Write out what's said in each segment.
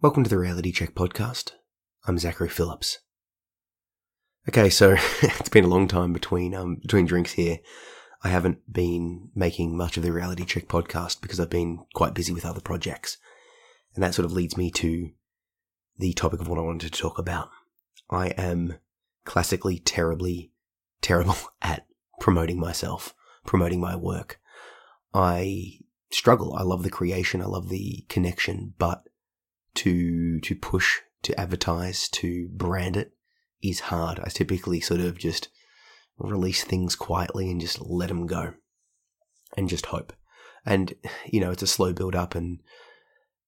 Welcome to the Reality Check podcast. I'm Zachary Phillips. Okay, so it's been a long time between um, between drinks here. I haven't been making much of the Reality Check podcast because I've been quite busy with other projects, and that sort of leads me to the topic of what I wanted to talk about. I am classically terribly terrible at promoting myself, promoting my work. I struggle. I love the creation. I love the connection, but to to push, to advertise, to brand it is hard. I typically sort of just release things quietly and just let them go and just hope. And you know, it's a slow build up and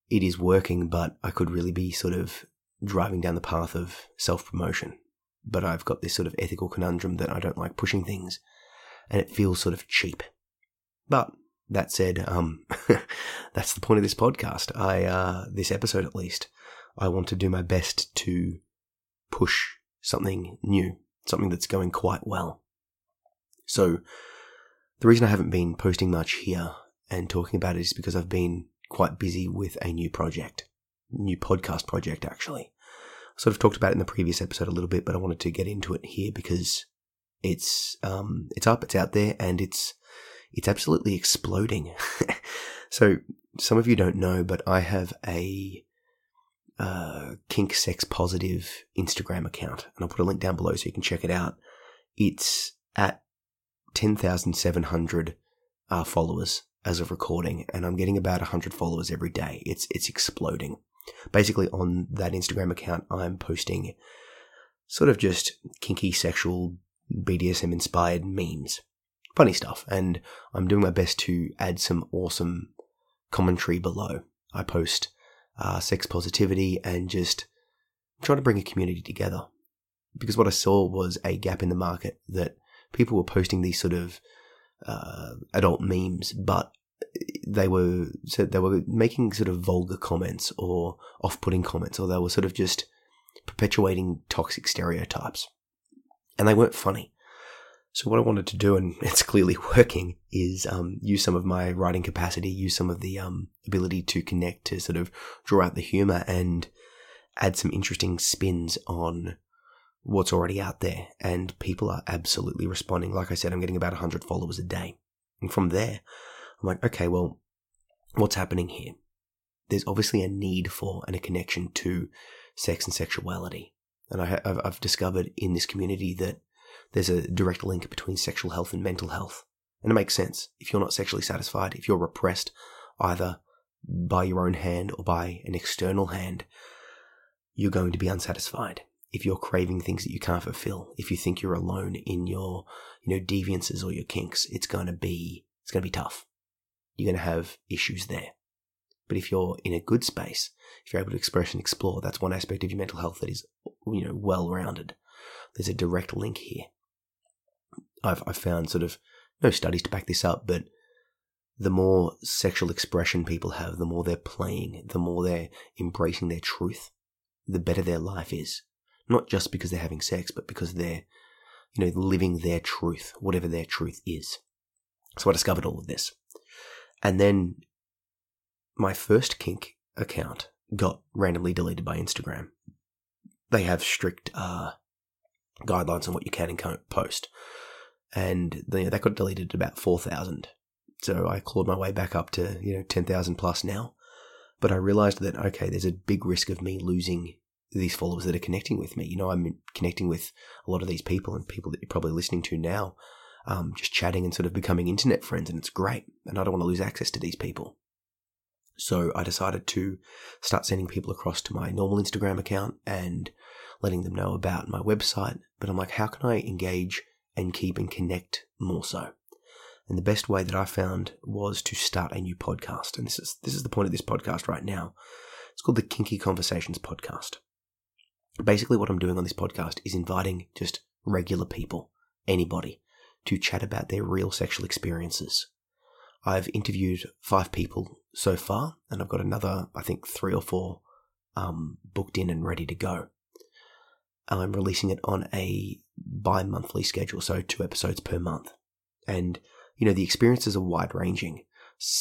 it is working, but I could really be sort of driving down the path of self promotion. But I've got this sort of ethical conundrum that I don't like pushing things and it feels sort of cheap. But that said, um, that's the point of this podcast. I, uh, this episode at least, I want to do my best to push something new, something that's going quite well. So, the reason I haven't been posting much here and talking about it is because I've been quite busy with a new project, new podcast project actually. I sort of talked about it in the previous episode a little bit, but I wanted to get into it here because it's um, it's up, it's out there, and it's it's absolutely exploding. so some of you don't know, but I have a uh, kink sex positive Instagram account, and I'll put a link down below so you can check it out. It's at ten thousand seven hundred uh, followers as of recording, and I'm getting about hundred followers every day. It's it's exploding. Basically, on that Instagram account, I'm posting sort of just kinky sexual BDSM inspired memes funny stuff. And I'm doing my best to add some awesome commentary below. I post uh, sex positivity and just try to bring a community together. Because what I saw was a gap in the market that people were posting these sort of uh, adult memes, but they were so they were making sort of vulgar comments or off-putting comments, or they were sort of just perpetuating toxic stereotypes, and they weren't funny. So what I wanted to do, and it's clearly working, is um, use some of my writing capacity, use some of the um, ability to connect to sort of draw out the humor and add some interesting spins on what's already out there. And people are absolutely responding. Like I said, I'm getting about 100 followers a day. And from there, I'm like, okay, well, what's happening here? There's obviously a need for and a connection to sex and sexuality. And I, have discovered in this community that there's a direct link between sexual health and mental health. And it makes sense. If you're not sexually satisfied, if you're repressed either by your own hand or by an external hand, you're going to be unsatisfied. If you're craving things that you can't fulfill, if you think you're alone in your, you know, deviances or your kinks, it's going to be, it's going to be tough. You're going to have issues there. But if you're in a good space, if you're able to express and explore, that's one aspect of your mental health that is, you know, well rounded. There's a direct link here. I've, I've found sort of no studies to back this up, but the more sexual expression people have, the more they're playing, the more they're embracing their truth, the better their life is. Not just because they're having sex, but because they're, you know, living their truth, whatever their truth is. So I discovered all of this. And then my first kink account got randomly deleted by Instagram. They have strict uh, guidelines on what you can and can't post and you know, that got deleted at about 4,000. So I clawed my way back up to, you know, 10,000 plus now. But I realized that, okay, there's a big risk of me losing these followers that are connecting with me. You know, I'm connecting with a lot of these people and people that you're probably listening to now, um, just chatting and sort of becoming internet friends, and it's great. And I don't want to lose access to these people. So I decided to start sending people across to my normal Instagram account and letting them know about my website. But I'm like, how can I engage and keep and connect more so. And the best way that I found was to start a new podcast. And this is this is the point of this podcast right now. It's called the Kinky Conversations Podcast. Basically, what I'm doing on this podcast is inviting just regular people, anybody, to chat about their real sexual experiences. I've interviewed five people so far, and I've got another, I think, three or four um, booked in and ready to go. I'm releasing it on a bi monthly schedule, so two episodes per month. And, you know, the experiences are wide ranging.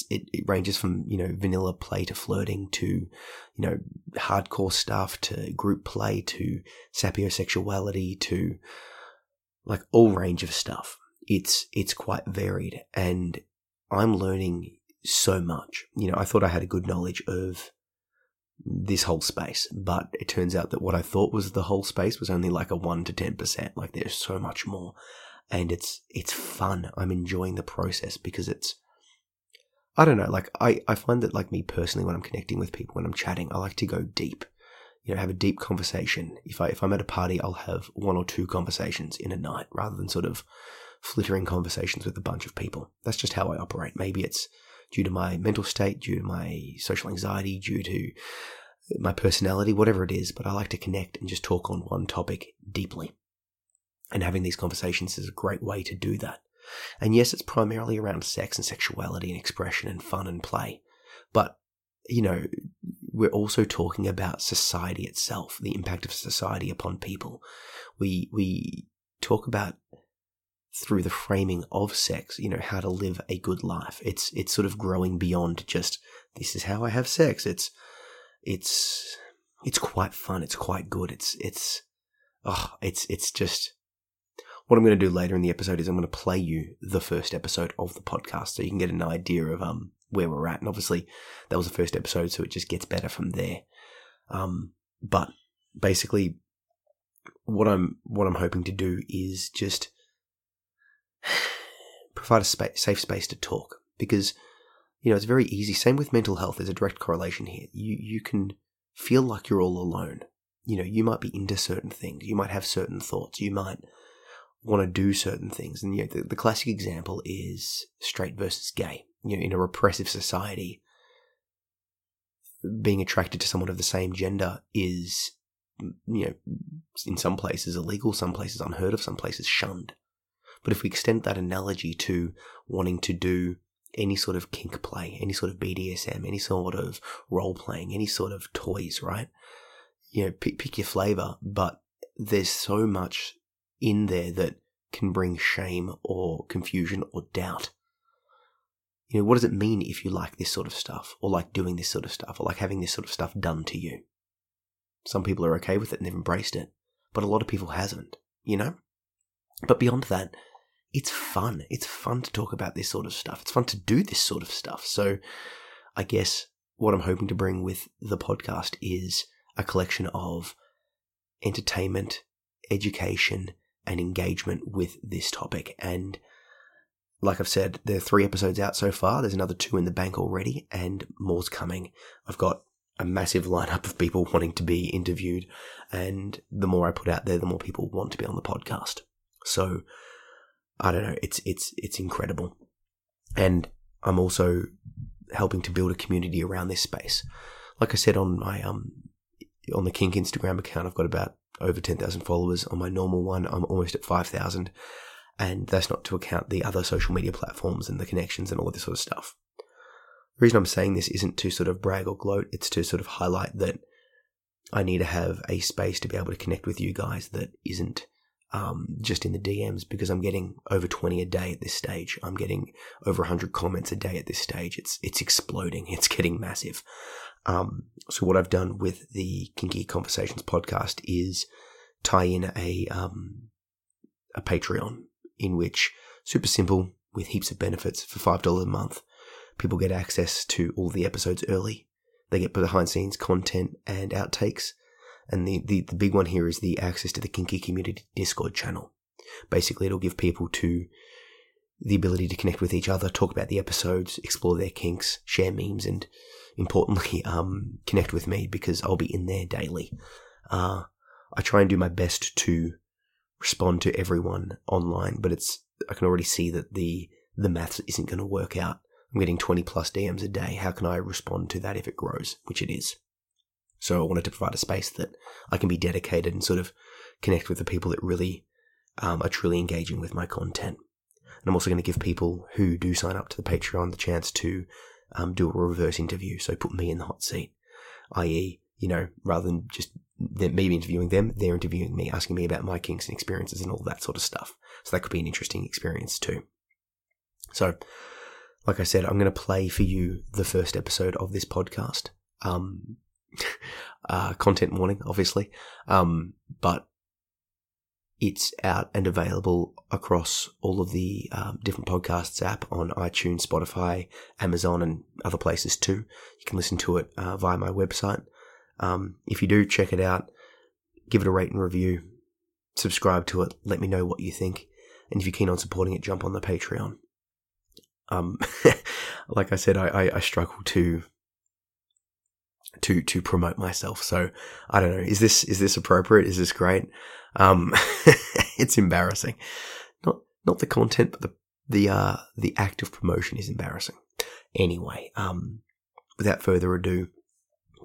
it, it ranges from you know vanilla play to flirting to you know hardcore stuff to group play to sapiosexuality to like all range of stuff. It's it's quite varied, and I'm learning so much. You know, I thought I had a good knowledge of this whole space, but it turns out that what I thought was the whole space was only like a one to ten percent. Like there's so much more, and it's it's fun. I'm enjoying the process because it's I don't know, like I, I find that like me personally when I'm connecting with people, when I'm chatting, I like to go deep. You know, have a deep conversation. If I if I'm at a party, I'll have one or two conversations in a night rather than sort of flittering conversations with a bunch of people. That's just how I operate. Maybe it's due to my mental state, due to my social anxiety, due to my personality, whatever it is, but I like to connect and just talk on one topic deeply. And having these conversations is a great way to do that. And yes, it's primarily around sex and sexuality and expression and fun and play. But, you know, we're also talking about society itself, the impact of society upon people. We, we talk about through the framing of sex, you know, how to live a good life. It's, it's sort of growing beyond just, this is how I have sex. It's, it's, it's quite fun. It's quite good. It's, it's, oh, it's, it's just, what I'm going to do later in the episode is I'm going to play you the first episode of the podcast so you can get an idea of um where we're at. And obviously, that was the first episode, so it just gets better from there. Um, but basically, what I'm what I'm hoping to do is just provide a spa- safe space to talk because you know it's very easy. Same with mental health. There's a direct correlation here. You you can feel like you're all alone. You know, you might be into certain things. You might have certain thoughts. You might want to do certain things. And you know, the, the classic example is straight versus gay. You know, in a repressive society, being attracted to someone of the same gender is, you know, in some places illegal, some places unheard of, some places shunned. But if we extend that analogy to wanting to do any sort of kink play, any sort of BDSM, any sort of role playing, any sort of toys, right? You know, pick, pick your flavor, but there's so much in there that can bring shame or confusion or doubt. You know, what does it mean if you like this sort of stuff, or like doing this sort of stuff, or like having this sort of stuff done to you? Some people are okay with it and they've embraced it, but a lot of people hasn't, you know? But beyond that, it's fun. It's fun to talk about this sort of stuff. It's fun to do this sort of stuff. So I guess what I'm hoping to bring with the podcast is a collection of entertainment, education, and engagement with this topic. And like I've said, there are three episodes out so far. There's another two in the bank already, and more's coming. I've got a massive lineup of people wanting to be interviewed, and the more I put out there, the more people want to be on the podcast. So I don't know, it's it's it's incredible. And I'm also helping to build a community around this space. Like I said on my um on the Kink Instagram account, I've got about over 10,000 followers. On my normal one, I'm almost at 5,000. And that's not to account the other social media platforms and the connections and all this sort of stuff. The reason I'm saying this isn't to sort of brag or gloat, it's to sort of highlight that I need to have a space to be able to connect with you guys that isn't um, just in the DMs because I'm getting over 20 a day at this stage. I'm getting over 100 comments a day at this stage. It's it's exploding. It's getting massive. Um, so what I've done with the Kinky Conversations podcast is tie in a um, a Patreon in which super simple with heaps of benefits for five dollars a month. People get access to all the episodes early. They get behind scenes content and outtakes. And the, the, the big one here is the access to the Kinky Community Discord channel. Basically, it'll give people to the ability to connect with each other, talk about the episodes, explore their kinks, share memes, and importantly, um, connect with me because I'll be in there daily. Uh, I try and do my best to respond to everyone online, but it's I can already see that the the maths isn't going to work out. I'm getting 20 plus DMs a day. How can I respond to that if it grows, which it is? So I wanted to provide a space that I can be dedicated and sort of connect with the people that really um, are truly engaging with my content. And I'm also going to give people who do sign up to the Patreon the chance to um, do a reverse interview. So put me in the hot seat, i.e., you know, rather than just me interviewing them, they're interviewing me, asking me about my kinks and experiences and all that sort of stuff. So that could be an interesting experience too. So like I said, I'm going to play for you the first episode of this podcast. Um, uh, content warning, obviously. Um, but it's out and available across all of the um, different podcasts app on iTunes, Spotify, Amazon, and other places too. You can listen to it uh, via my website. Um, if you do, check it out. Give it a rate and review. Subscribe to it. Let me know what you think. And if you're keen on supporting it, jump on the Patreon. Um, like I said, I, I, I struggle to to to promote myself. So I don't know. Is this is this appropriate? Is this great? Um, it's embarrassing. Not not the content, but the the uh the act of promotion is embarrassing. Anyway, um, without further ado,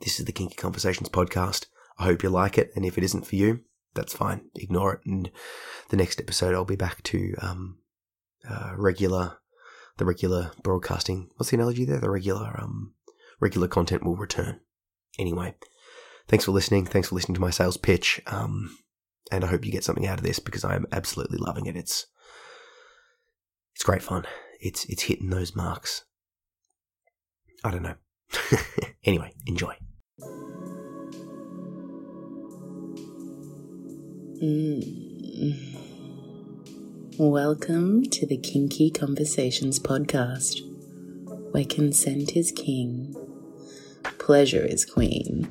this is the Kinky Conversations podcast. I hope you like it, and if it isn't for you, that's fine. Ignore it. And the next episode, I'll be back to um, uh, regular, the regular broadcasting. What's the analogy there? The regular, um, regular content will return. Anyway, thanks for listening. Thanks for listening to my sales pitch. Um, and I hope you get something out of this because I am absolutely loving it. It's it's great fun. It's it's hitting those marks. I don't know. anyway, enjoy. Mm. Welcome to the Kinky Conversations podcast, where consent is king, pleasure is queen,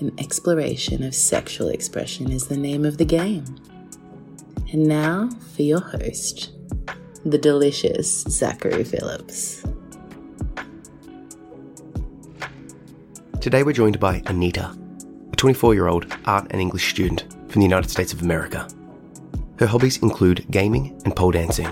An exploration of sexual expression is the name of the game. And now for your host, the delicious Zachary Phillips. Today we're joined by Anita, a 24 year old art and English student from the United States of America. Her hobbies include gaming and pole dancing.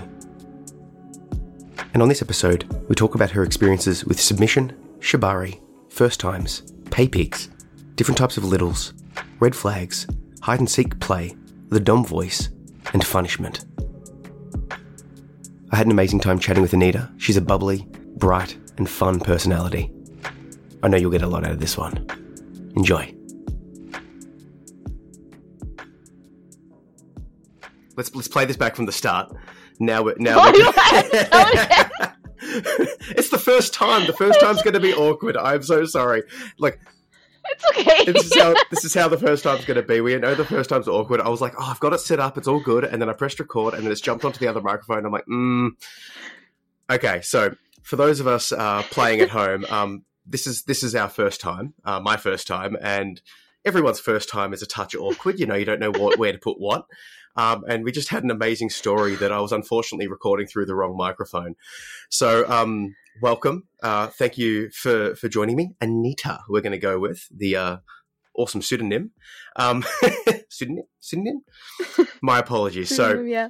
And on this episode, we talk about her experiences with submission, shibari, first times, pay pigs, different types of littles, red flags, hide and seek play, the dom voice, and punishment. I had an amazing time chatting with Anita. She's a bubbly, bright, and fun personality. I know you'll get a lot out of this one. Enjoy. Let's let's play this back from the start. Now we're now. Oh, we're, it's the first time. The first time's going to be awkward. I'm so sorry. Like it's okay. this is how this is how the first time's going to be. We know the first time's awkward. I was like, oh, I've got it set up. It's all good. And then I pressed record, and then it's jumped onto the other microphone. I'm like, mm. Okay, so for those of us uh, playing at home, um, this is this is our first time, uh, my first time, and everyone's first time is a touch awkward. You know, you don't know what, where to put what. Um, and we just had an amazing story that I was unfortunately recording through the wrong microphone. So, um, welcome. Uh, thank you for, for joining me. Anita, we're going to go with the uh, awesome pseudonym. Um, pseudonym? Pseudonym? My apologies. So, yeah.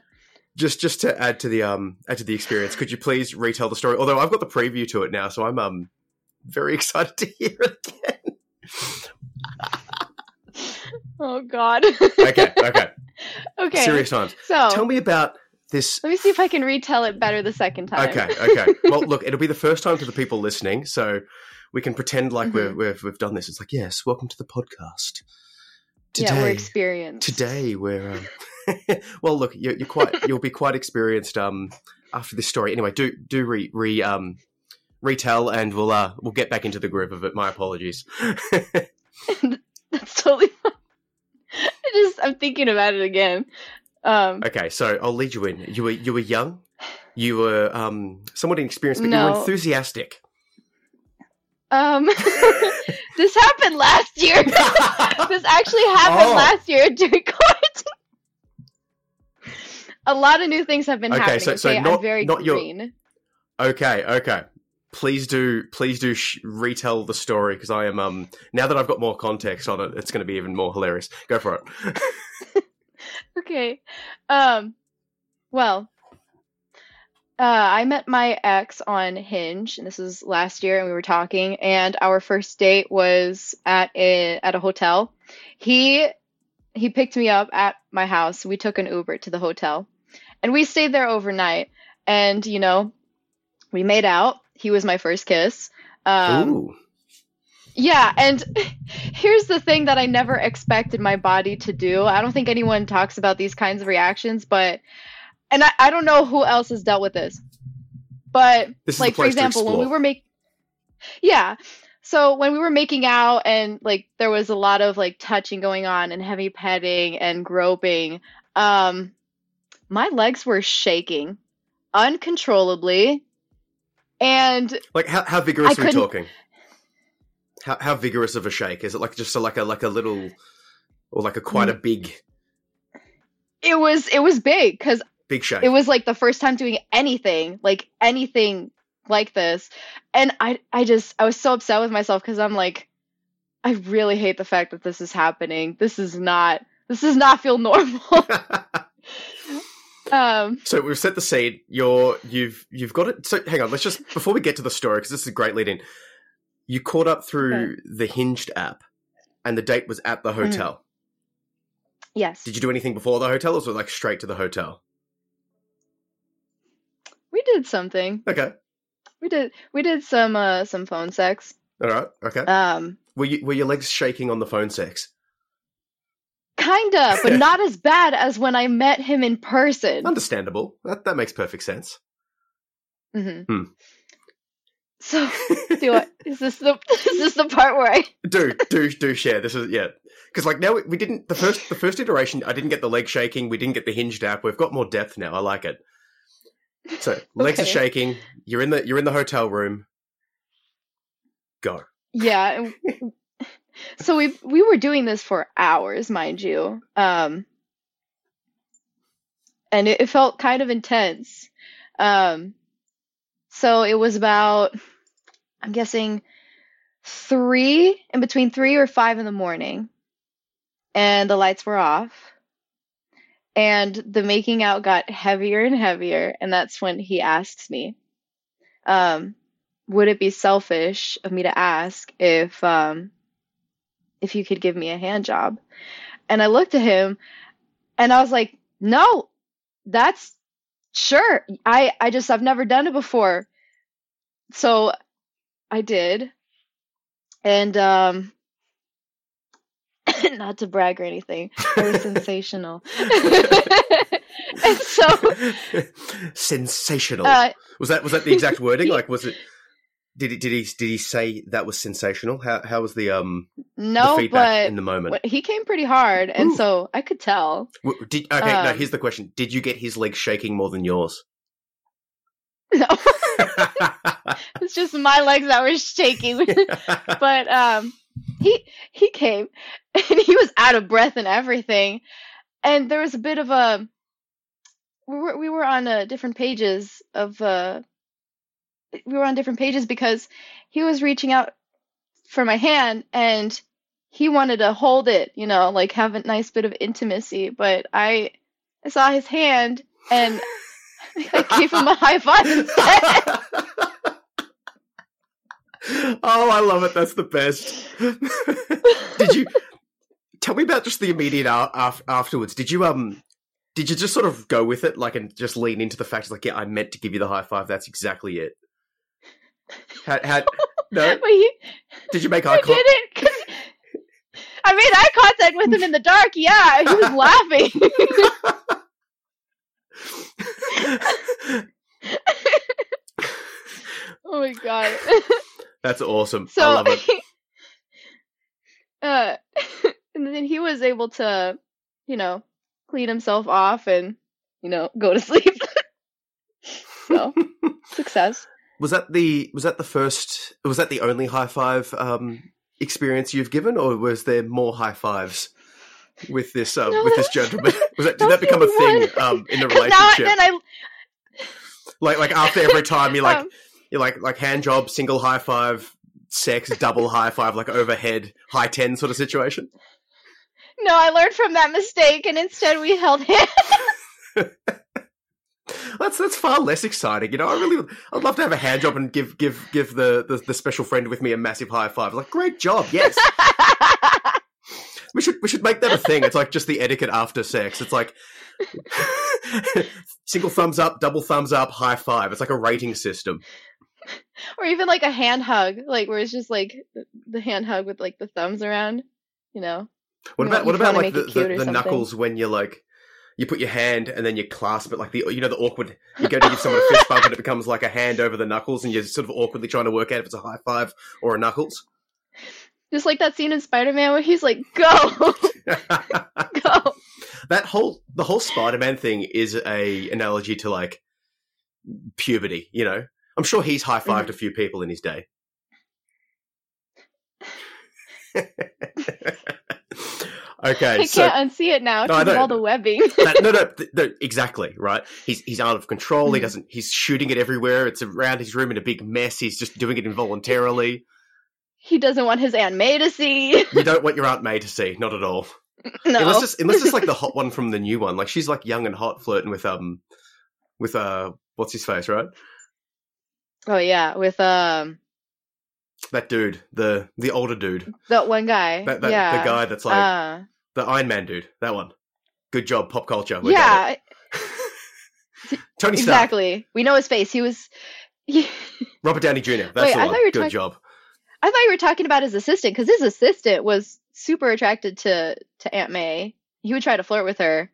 Just, just to add to the um add to the experience, could you please retell the story? Although I've got the preview to it now, so I'm um very excited to hear it again. oh God. okay, okay. Okay. Serious times. So Tell me about this. let me see if I can retell it better the second time. Okay, okay. well, look, it'll be the first time to the people listening, so we can pretend like we're, Mhm. we've we've done this. It's like, yes, welcome to the podcast. yeah, we're experienced. today we're. Um, well, look, you're, you're quite you'll be quite experienced um after this story. Anyway, do do re re um retell, and we'll uh we'll get back into the groove of it. My apologies. That's totally fine. I just I'm thinking about it again. Um, okay, so I'll lead you in. You were you were young. You were um somewhat inexperienced, but you were enthusiastic. um, this happened last year. this actually happened Oh. last year during quarantine. A lot of new things have been Okay, happening. so- so okay? not- I'm very not your- green. Okay, okay. Please do, please do sh- retell the story because I am um now that I've got more context on it, it's going to be even more hilarious. Go for it. Okay. Um well, uh I met my ex on Hinge and this was last year and we were talking and our first date was at a at a hotel. He he picked me up at my house. We took an Uber to the hotel. And we stayed there overnight and you know, we made out. He was my first kiss. Um Ooh, yeah, and here's the thing that I never expected my body to do. I don't think anyone talks about these kinds of reactions, but and I, I don't know who else has dealt with this. But This like for example, when we were making Yeah. So when we were making out and like there was a lot of like touching going on and heavy petting and groping, um my legs were shaking uncontrollably and Like how how vigorous I are we talking? How how vigorous of a shake is it? Like just a, like a like a little or like a quite a big it was it was big cuz big shake. it was like the first time doing anything like anything like this and i i just i was so upset with myself because i'm like i really hate the fact that this is happening this is not this does not feel normal um so we've set the scene. You're you've you've got it. So hang on. Let's just before we get to the story because this is a great lead in. You caught up through the Hinged app, and the date was at the Mm-hmm. hotel. yes Did you do anything before the hotel, or was it like straight to the hotel? we did something Okay. we did we did some uh some phone sex All right. Okay. um were you were your legs shaking on the phone sex? Kinda but not as bad as when i met him in person Understandable. That that makes perfect sense. hmm Hmm. so do I, is this the is this the part where i do do do share. This is yeah. Because like now we, we didn't the first the first iteration. I didn't get the leg shaking. We didn't get the hinged app. We've got more depth now. I like it. So legs are shaking. You're in the you're in the hotel room. Go. Yeah. So we we were doing this for hours, mind you. Um and it, it felt kind of intense. Um so it was about I'm guessing 3 in between 3 or 5 in the morning. And the lights were off. And the making out got heavier and heavier, and that's when he asks me, um, would it be selfish of me to ask if um if you could give me a hand job and i looked at him and i was like no that's sure i i just i've never done it before so i did and um not to brag or anything it was sensational and so sensational. uh was that was that the exact wording? Like was it? Did he did he did he say that was sensational? How how was the um no the feedback but in the moment? He came pretty hard, and Ooh. so I could tell. Did, okay, no. um, Here's the question: Did you get his legs shaking more than yours? No, it's just my legs that were shaking. but um, he he came, and he was out of breath and everything. And there was a bit of a we were we were on uh, different pages of uh we were on different pages because he was reaching out for my hand and he wanted to hold it, you know, like have a nice bit of intimacy. But I I saw his hand and I gave him a high five instead. oh, I love it. That's the best. Did you tell me about just the immediate a- af- afterwards? Did you um did you just sort of go with it, like, and just lean into the fact, like, yeah, I meant to give you the high five. That's exactly it. Had, had no? Did you make eye contact? didn't. I made eye contact with him in the dark. Yeah, he was laughing. oh my god. That's awesome. So, I love it. uh, and then he was able to, you know, clean himself off and, you know, go to sleep. so, success. Was that the was that the first? Was that the only high five um, experience you've given, or was there more high fives with this uh, No, with this gentleman? Was that did that become a thing um, in the relationship? then I, like like after every time you like um, you like like hand job, single high five, sex, double high five, like overhead high ten sort of situation. no, I learned from that mistake, and instead we held hands. That's that's far less exciting, you know. I really, I'd love to have a hand job and give give give the, the the special friend with me a massive high five. Like, great job, yes. We should we should make that a thing. It's like just the etiquette after sex. It's like single thumbs up, double thumbs up, high five. It's like a rating system. or even like a hand hug, like where it's just like the hand hug with like the thumbs around, you know. What You about what about like the, the, the knuckles when you're like you put your hand and then you clasp it like the you know the awkward. You go to give someone a fist bump and it becomes like a hand over the knuckles, and you're sort of awkwardly trying to work out if it's a high five or a knuckles. Just like that scene in Spider Man where he's like, "Go, go." that whole the whole Spider-Man thing is a analogy to like puberty. You know, I'm sure he's high fived a few people in his day. okay, I so can't unsee it now No, of all the webbing. that, no, no, th- no, exactly right. He's he's out of control. He Mhm. doesn't. He's shooting it everywhere. It's around his room in a big mess. He's just doing it involuntarily. he doesn't want his Aunt May to see. You don't want your Aunt May to see, not at all. no. Unless it's, unless it's like the hot one from the new one. Like she's like young and hot, flirting with um, with uh, what's his face, right? oh yeah, with um That dude, the the older dude, that one guy. that, that yeah. the guy that's like uh, the Iron Man dude. That one. Good job, pop culture. We yeah. Tony Stark, exactly. We know his face. He was. He, Robert Downey Jr. That's Wait, the I one. thought you were Good talking- job. I thought you were talking about his assistant because his assistant was super attracted to to Aunt May. He would try to flirt with her,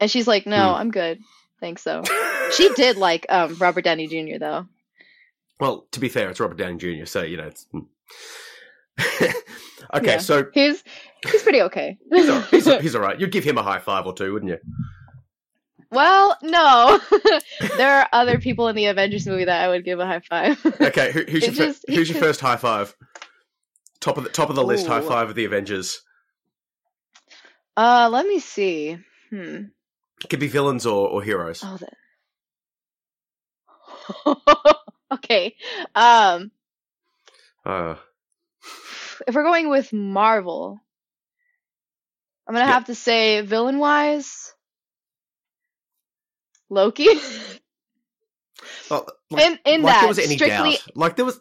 and she's like, "No, Hmm. I'm good, thanks." So she did like um Robert Downey Jr. though. Well, to be fair, it's Robert Downey Jr., so you know it's. hmm. okay, Yeah. so He's he's pretty okay. he's all, he's, he's all right. You'd give him a high five or two, wouldn't you? well, no, there are other people in the Avengers movie that I would give a high five. Okay, who, who's your It's fir- who's your first high five? Top of the top of the list, high five of the Avengers. Uh, let me see. Hmm. Could be villains or, or heroes. Oh, that. okay. Um, Uh, if we're going with Marvel, I'm gonna Yeah. have to say villain wise, Loki. well, like, in in like that there was any strictly, doubt. Like there was,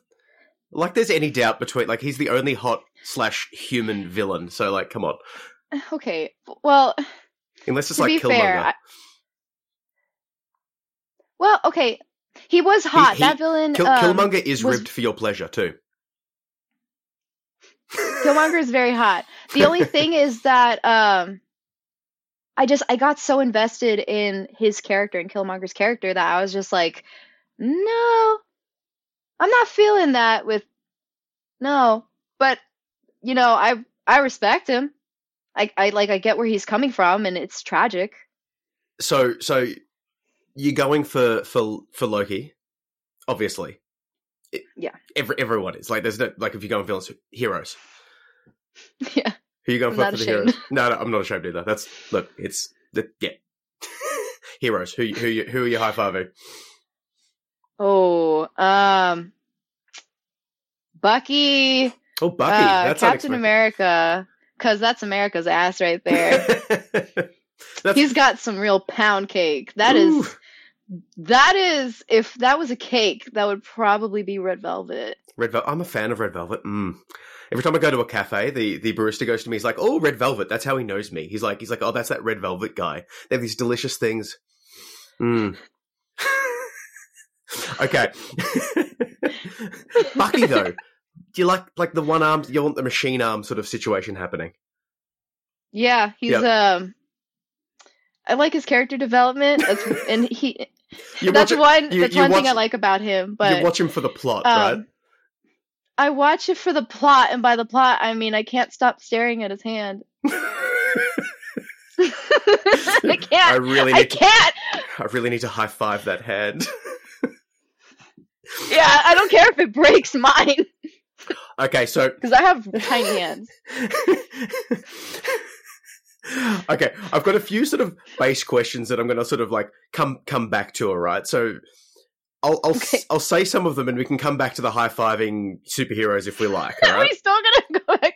like there's any doubt between like he's the only hot slash human villain. So like, come on, okay. Well, unless it's to like be Killmonger. fair, I, well, okay, he was hot. he- that villain, Kill- um, Killmonger is was- ribbed for your pleasure too. Killmonger is very hot. The only thing is that um I just I got so invested in his character and Killmonger's character that I was just like, no, I'm not feeling that with no. But you know, I I respect him. I I like I get where he's coming from and it's tragic. So so you're going for for for Loki, obviously. It- Yeah. Every everyone is like there's no like if you go going villains heroes. yeah. Who you going for for the ashamed. heroes? No, no, I'm not ashamed either. That's look, it's the yeah. heroes. Who who you- who are you high fiving? Oh, um Bucky, Oh, Bucky. uh, that's Captain unexpected. America, cuz that's America's ass right there. He's got some real pound cake. That is Ooh. That is if that was a cake, that would probably be red velvet. red velvet. I'm a fan of red velvet. Mm. Every time I go to a cafe, the, the barista goes to me. He's like, "Oh, red velvet." That's how he knows me. He's like, he's like, "Oh, that's that red velvet guy." They have these delicious things. Mm. okay. Bucky though, do you like like the one arm? You want the machine arm sort of situation happening? Yeah, he's Yep. um I like his character development. That's and he You that's watch it- one you- that's you one thing I like about him, but you watch him for the plot, um, right? I watch it for the plot and by the plot I mean I can't stop staring at his hand. I can't. I really I need to. can't. I really need to high five that hand. Yeah, I don't care if it breaks mine okay, so because I have tiny hands. okay, I've got a few sort of base questions that I'm going to sort of like come come back to. All right, so I'll I'll, Okay. I'll say some of them, and we can come back to the high fiving superheroes if we like. All Are we still gonna go back?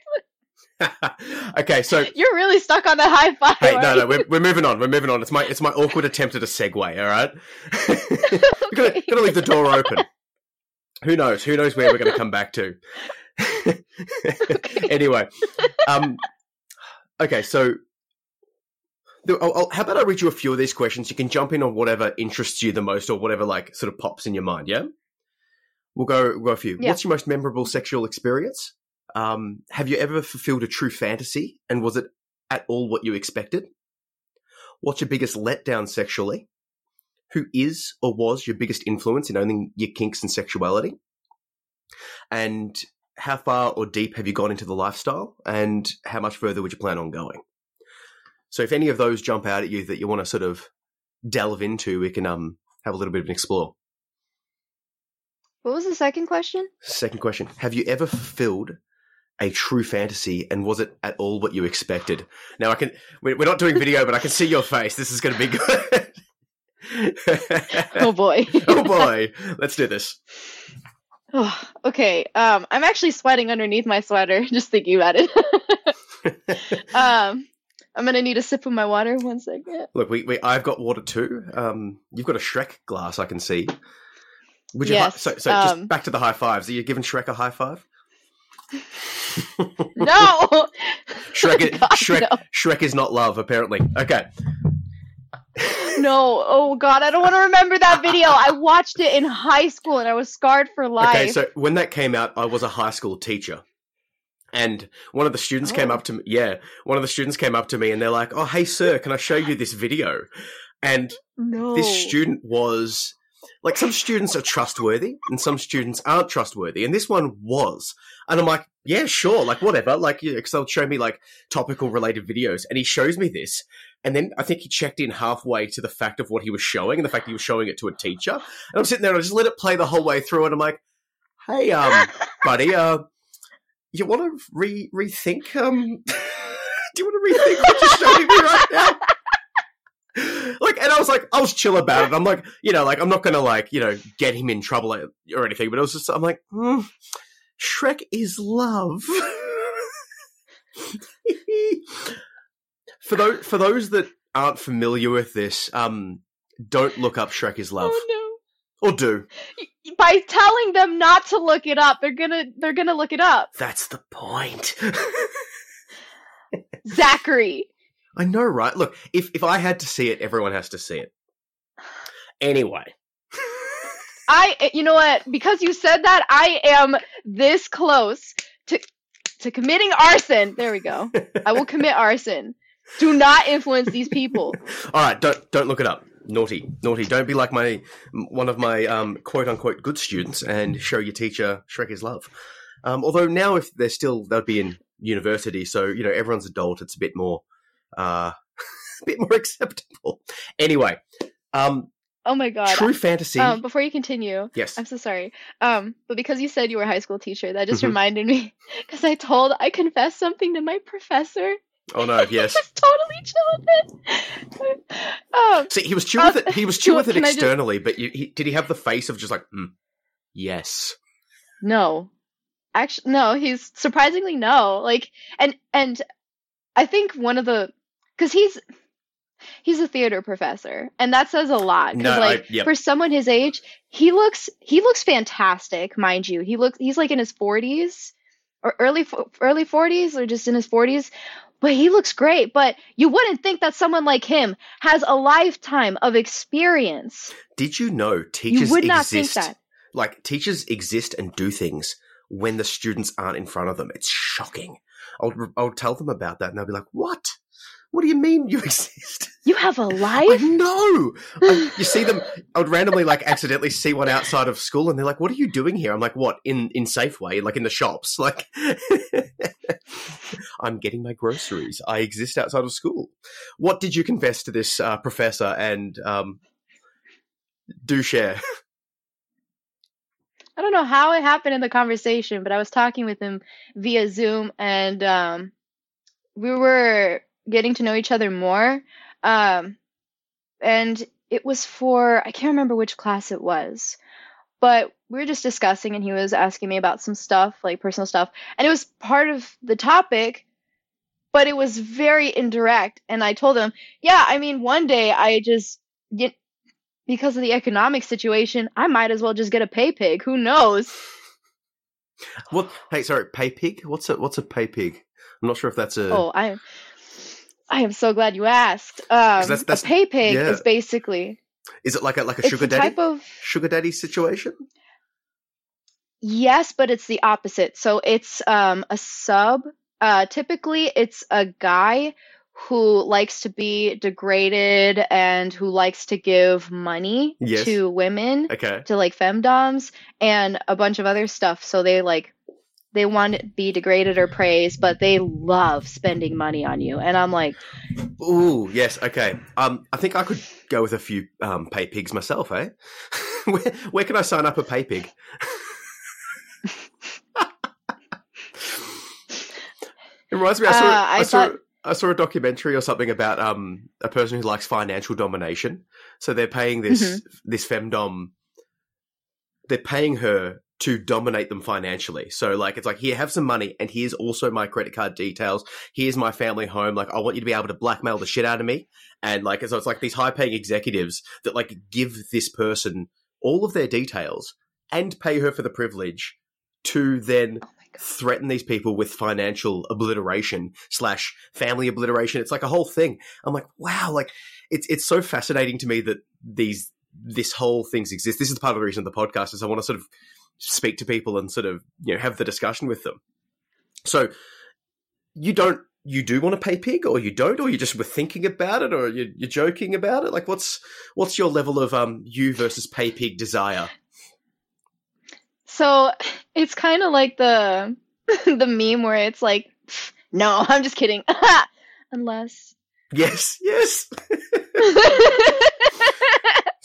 okay, so You're really stuck on the high five. hey, no, no, we're, we're moving on. We're moving on. It's my it's my awkward attempt at a segue. All right, we're gonna, Okay. gonna leave the door open. Who knows? Who knows where we're going to come back to? anyway, um, okay, so I'll, I'll- how about I read you a few of these questions? You can jump in on whatever interests you the most, or whatever like sort of pops in your mind. Yeah, we'll go we'll go a few. Yeah. What's your most memorable sexual experience? Um, have you ever fulfilled a true fantasy, and was it at all what you expected? What's your biggest letdown sexually? Who is or was your biggest influence in owning your kinks and sexuality? And how far or deep have you gone into the lifestyle? And how much further would you plan on going? So if any of those jump out at you that you want to sort of delve into, we can um have a little bit of an explore. What was the second question? Second question: Have you ever fulfilled a true fantasy, and was it at all what you expected? Now I can. We're not doing video, but I can see your face. This is going to be good. Oh boy. oh boy, let's do this. Oh, okay. Um, I'm actually sweating underneath my sweater just thinking about it. um, I'm gonna need a sip of my water. One second. Look, we, we I've got water too. Um, you've got a Shrek glass, I can see. Would you? hi- Yes, so, so um, back to the high fives. Are you giving Shrek a high five? No. Shrek, God, Shrek, no. Shrek is not love, apparently. Okay. No. Oh God, I don't want to remember that video. I watched it in high school and I was scarred for life. Okay, so when that came out, I was a high school teacher. And one of the students came Oh. up to me. Yeah, one of the students came up to me and they're like, "Oh, hey, sir, can I show you this video?" And no. this student was like, some students are trustworthy and some students aren't trustworthy, and this one was. And I'm like, "Yeah, sure, like whatever." Like, because they'll show me like topical related videos, and he shows me this, and then I think he checked in halfway to the fact of what he was showing and the fact he was showing it to a teacher. And I'm sitting there and I just let it play the whole way through, and I'm like, "Hey, um, buddy, uh, you want to re rethink? Um, do you want to rethink what you're showing me right now?" Like, and I was like, I was chill about it. I'm like, you know, like I'm not gonna like, you know, get him in trouble or anything. But it was just, I'm like, hmm, Shrek is love. for those for those that aren't familiar with this, um, don't look up Shrek is love, Oh or do. By telling them not to look it up, they're gonna they're gonna look it up. That's the point. Zachary. I know, right? Look, if if I had to see it, everyone has to see it. Anyway, I you know what? Because you said that, I am this close to to committing arson. There we go. I will commit arson. Do not influence these people. All right, don't don't look it up. Naughty, naughty. Don't be like my one of my um, quote unquote good students and show your teacher Shrek is love. Um, although now, if they're still, they'll be in university, so you know everyone's adult. It's a bit more, uh, a bit more acceptable. Anyway, um, Oh my god. true fantasy. Um, before you continue, yes. I'm so sorry. Um, but because you said you were a high school teacher, that just Mhm. reminded me because I told I confessed something to my professor. Oh no. Yes. I was totally chill with it. um, See, he was chill with it. He was chill with it I just- externally, but you, he, did he have the face of just like, mm, yes? no, actually, no. He's surprisingly no. Like, and and I think one of the because he's he's a theater professor, and that says a lot. No, I- like yep. for someone his age, he looks he looks fantastic, mind you. He looks he's like in his forties or early early forties or just in his forties. But he looks great. But you wouldn't think that someone like him has a lifetime of experience. Did you know teachers you would not exist? think that. Like teachers exist and do things when the students aren't in front of them. It's shocking. I'll I'll tell them about that, and they'll be like, "What? What do you mean you exist?" You have a life? know. I- you see them. I would randomly like accidentally see one outside of school, and they're like, "What are you doing here?" I'm like, "What in in Safeway? Like in the shops? Like." I'm getting my groceries. I exist outside of school. What did you confess to this uh, professor? And um, do share. I don't know how it happened in the conversation, but I was talking with him via Zoom and um, we were getting to know each other more. Um, and it was for, I can't remember which class it was, but we were just discussing and he was asking me about some stuff, like personal stuff. And it was part of the topic, but it was very indirect. And I told him, yeah, I mean, one day I just get, because of the economic situation, I might as well just get a pay pig. Who knows? What? Hey, sorry, pay pig. What's a what's a pay pig? I'm not sure if that's a. Oh, I I am so glad you asked. Um, that's- that's- a pay pig yeah. is basically Is it like a like a sugar daddy? type of Sugar daddy situation? yes, but it's the opposite. So it's um a sub. Uh, typically it's a guy who likes to be degraded and who likes to give money Yes. to women Okay. to like femdoms and a bunch of other stuff. So they like they want to be degraded or praised, but they love spending money on you. And I'm like, Ooh, yes, okay. Um, I think I could go with a few um, pay pigs myself, eh? where, where can I sign up a pay pig? it reminds me. I saw, Uh, I I, saw, thought- I saw a documentary or something about um, a person who likes financial domination. So they're paying this Mm-hmm. this femdom. They're paying her to dominate them financially. So like it's like here, have some money, and here's also my credit card details. Here's my family home. Like I want you to be able to blackmail the shit out of me, and like so it's like these high paying executives that like give this person all of their details and pay her for the privilege to then oh threaten these people with financial obliteration slash family obliteration. It's like a whole thing. I'm like, wow, like it's it's so fascinating to me that these this whole things exist. This is part of the reason of the podcast is I want to sort of speak to people and sort of you know have the discussion with them. So you don't you do want to pay pig or you don't or you just were thinking about it or you're, you're joking about it like what's what's your level of um you versus pay pig desire So it's kind of like the the meme where it's like, no, I'm just kidding. Unless yes yes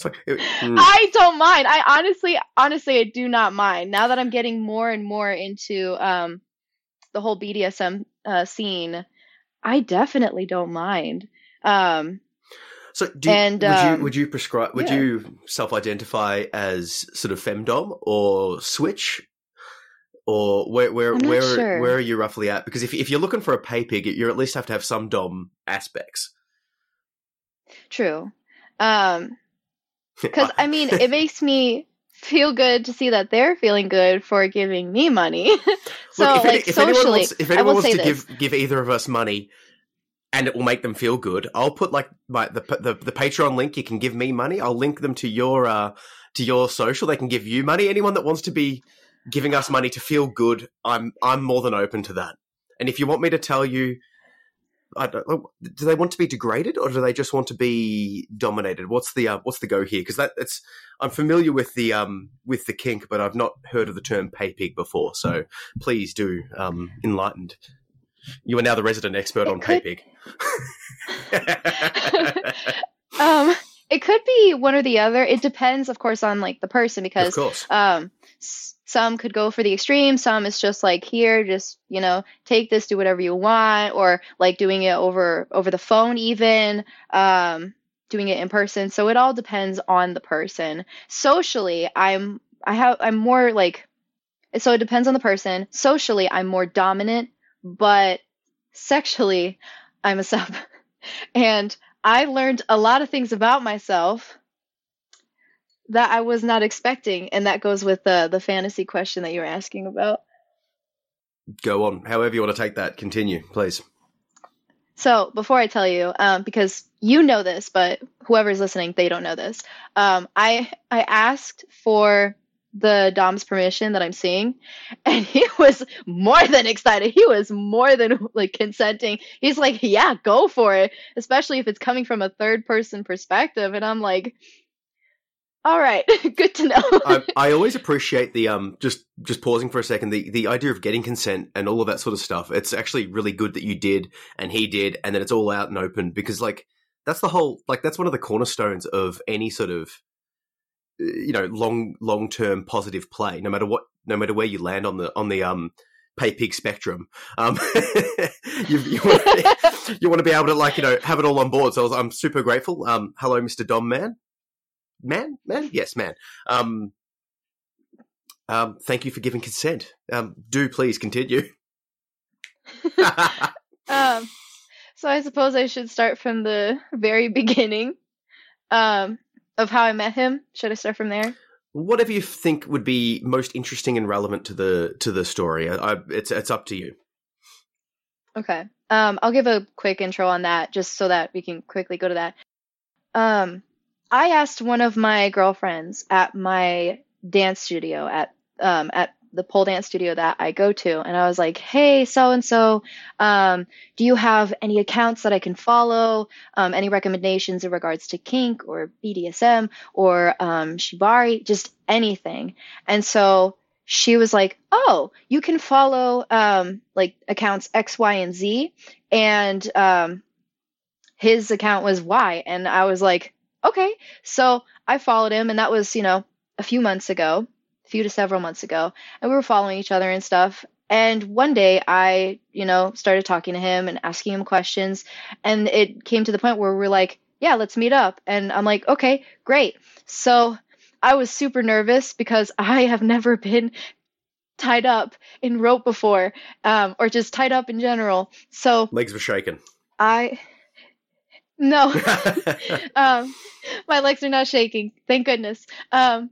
like it- mm. I don't mind. I honestly, honestly, I do not mind. Now that I'm getting more and more into um, the whole BDSM uh, scene, I definitely don't mind. Um, So, do you, And, would um, you would you prescribe? Would yeah. you self-identify as sort of femdom or switch, or where where where sure. where are you roughly at? Because if if you're looking for a pay pig, you at least have to have some dom aspects. true. Um, because I mean, it makes me feel good to see that they're feeling good for giving me money. so, Look, if, any- like if anyone socially, wants, if I anyone will wants say to this. give give either of us money, and it will make them feel good, I'll put like my the the the Patreon link. You can give me money. I'll link them to your uh to your social. They can give you money. Anyone that wants to be giving us money to feel good, I'm I'm more than open to that. And if you want me to tell you. I don't know. Do they want to be degraded, or do they just want to be dominated? What's the uh, what's the go here? Because that it's I'm familiar with the um with the kink, but I've not heard of the term pay pig before. So please do um enlightened. You are now the resident expert It on pay pig. Um, it could be one or the other. It depends, of course, on like the person of because course. um s- some could go for the extreme. Some is just like here just you know take this do whatever you want or like doing it over over the phone even um doing it in person. So it all depends on the person. Socially i'm i have i'm more like so it depends on the person. Socially i'm more dominant but sexually i'm a sub. And i learned a lot of things about myself that I was not expecting, and that goes with the the fantasy question that you were asking about. Go on. However you want to take that. Continue, please. So before I tell you, um, because you know this, but whoever's listening, they don't know this. Um, I I asked for the Dom's permission that I'm seeing, and he was more than excited. He was more than like consenting. He's like, "Yeah, go for it," especially if it's coming from a third person perspective. And I'm like, "All right, good to know." I, I always appreciate the um just just pausing for a second the the idea of getting consent and all of that sort of stuff. It's actually really good that you did and he did, and then it's all out and open because like that's the whole like that's one of the cornerstones of any sort of uh, you know long long term positive play. No matter what, no matter where you land on the on the um pay pig spectrum, um you you want, you want to be able to like you know have it all on board. So I I'm super grateful. Um, hello, Mr. Dom Man. Man, man, yes, man. Um, um, thank you for giving consent. Um, do please continue. Um, so I suppose I should start from the very beginning um, of how I met him. Should I start from there? Whatever you think would be most interesting and relevant to the to the story, I, I, it's it's up to you. Okay. Um, I'll give a quick intro on that just so that we can quickly go to that. Um, I asked one of my girlfriends at my dance studio at um, at the pole dance studio that I go to, and I was like, "Hey, so and so, um, do you have any accounts that I can follow? Um, any recommendations in regards to kink or BDSM or um, shibari, just anything?" And so she was like, "Oh, you can follow um, like accounts X, Y, and Z," and um, his account was Y, and I was like, "Okay." So I followed him, and that was you know a few months ago, a few to several months ago, and we were following each other and stuff. And one day I, you know, started talking to him and asking him questions, and it came to the point where we we're like, "Yeah, let's meet up." And I'm like, "Okay, great." So I was super nervous because I have never been tied up in rope before, um, or just tied up in general. So legs were shaking. I no, um, my legs are not shaking. Thank goodness. Um,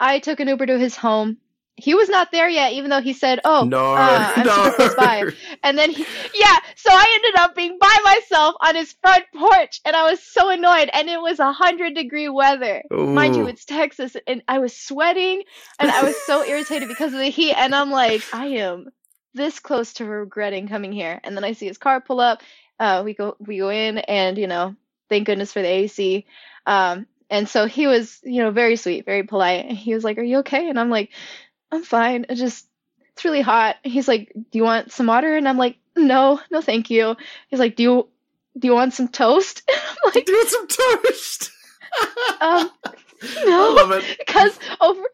I took an Uber to his home. He was not there yet, even though he said, "Oh, no, uh, I'm no. super close by." And then, he, yeah, so I ended up being by myself on his front porch, and I was so annoyed. And it was a hundred degree weather, mind you, it's Texas, and I was sweating, and I was so irritated because of the heat. And I'm like, I am this close to regretting coming here. And then I see his car pull up. Uh, we go, we go in, and you know, thank goodness for the AC. Um, and so he was, you know, very sweet, very polite. And he was like, "Are you okay?" And I'm like, "I'm fine. I just it's really hot." He's like, "Do you want some water?" And I'm like, "No, no, thank you." He's like, "Do you do you want some toast?" I'm like, Do some toast. um, no, because over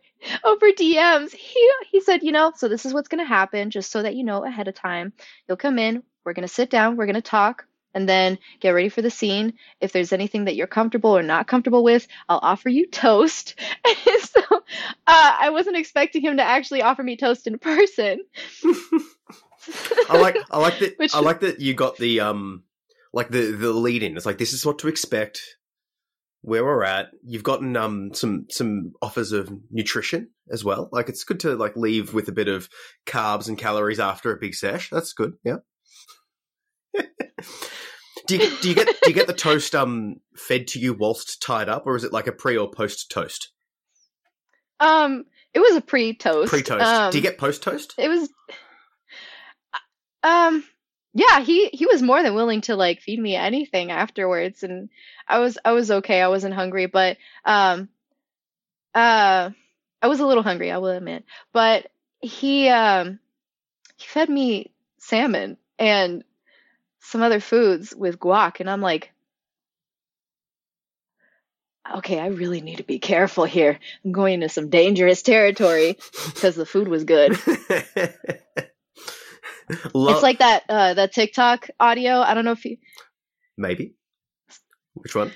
over DMs, he he said, you know, so this is what's gonna happen, just so that you know ahead of time. You'll come in, we're gonna sit down, we're gonna talk, and then get ready for the scene. If there's anything that you're comfortable or not comfortable with, I'll offer you toast. And so uh, I wasn't expecting him to actually offer me toast in person. I like I like that Which- I like that you got the um like the the lead in. It's like this is what to expect. Where we're at, you've gotten um some some offers of nutrition as well. Like it's good to like leave with a bit of carbs and calories after a big sesh. That's good. Yeah. Do you do you get do you get the toast um fed to you whilst tied up, or is it like a pre or post toast? Um, it was a pre-toast. Pre toast. Um, do you get post toast? it was um yeah he he was more than willing to like feed me anything afterwards and i was i was okay i wasn't hungry but um uh i was a little hungry i will admit but he um he fed me salmon and some other foods with guac and i'm like okay i really need to be careful here i'm going into some dangerous territory because the food was good Lo- It's like that uh that TikTok audio. I don't know if you maybe. Which one?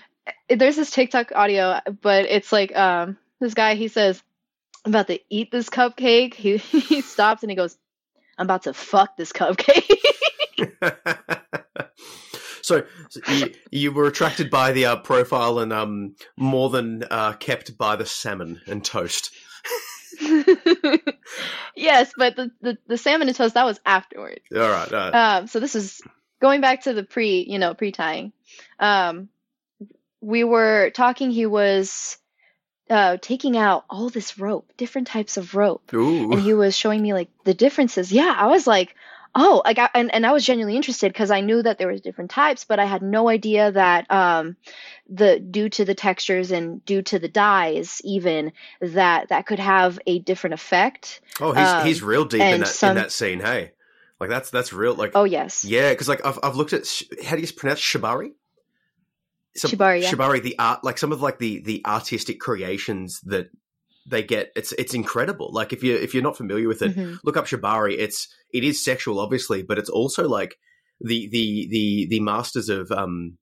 there's this TikTok audio, but it's like um this guy he says I'm about to eat this cupcake. He he stops and he goes, I'm about to fuck this cupcake. so, so you, you were attracted by the uh, profile and um, more than uh, kept by the salmon and toast. yes, but the, the the salmon and toast that was afterwards. All right. all right. Um, so this is going back to the pre, you know, pre-tying. Um, we were talking. He was uh, taking out all this rope, different types of rope, Ooh. and he was showing me like the differences. Yeah, I was like, oh, I, and and I was genuinely interested because I knew that there was different types, but I had no idea that um, the due to the textures and due to the dyes, even that that could have a different effect. oh, he's um, he's real deep in that some- in that scene. Hey, like that's that's real. Like Oh yes, yeah, because like I've I've looked at how do you pronounce shibari? Some- Shibari, yeah. Shibari, the art, like some of like the the artistic creations that they get. It's it's incredible. Like if you if you're not familiar with it, Mhm. look up shibari. It's it is sexual, obviously, but it's also like the the the the masters of um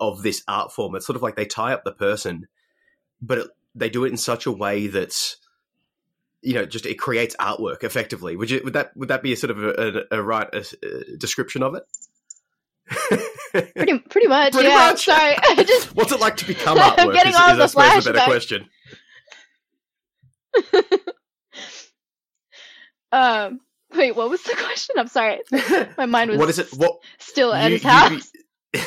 of this art form. It's sort of like they tie up the person, but it, they do it in such a way that's you know just it creates artwork effectively. Would you would that would that be a sort of a, a, a right a, a description of it? pretty pretty much. Pretty yeah, much. sorry, just What's it like to become I'm artwork? getting is, all is, I the suppose the better flashbacks. question. um. Wait, what was the question? I'm sorry. My mind was what is it? What still at you, his you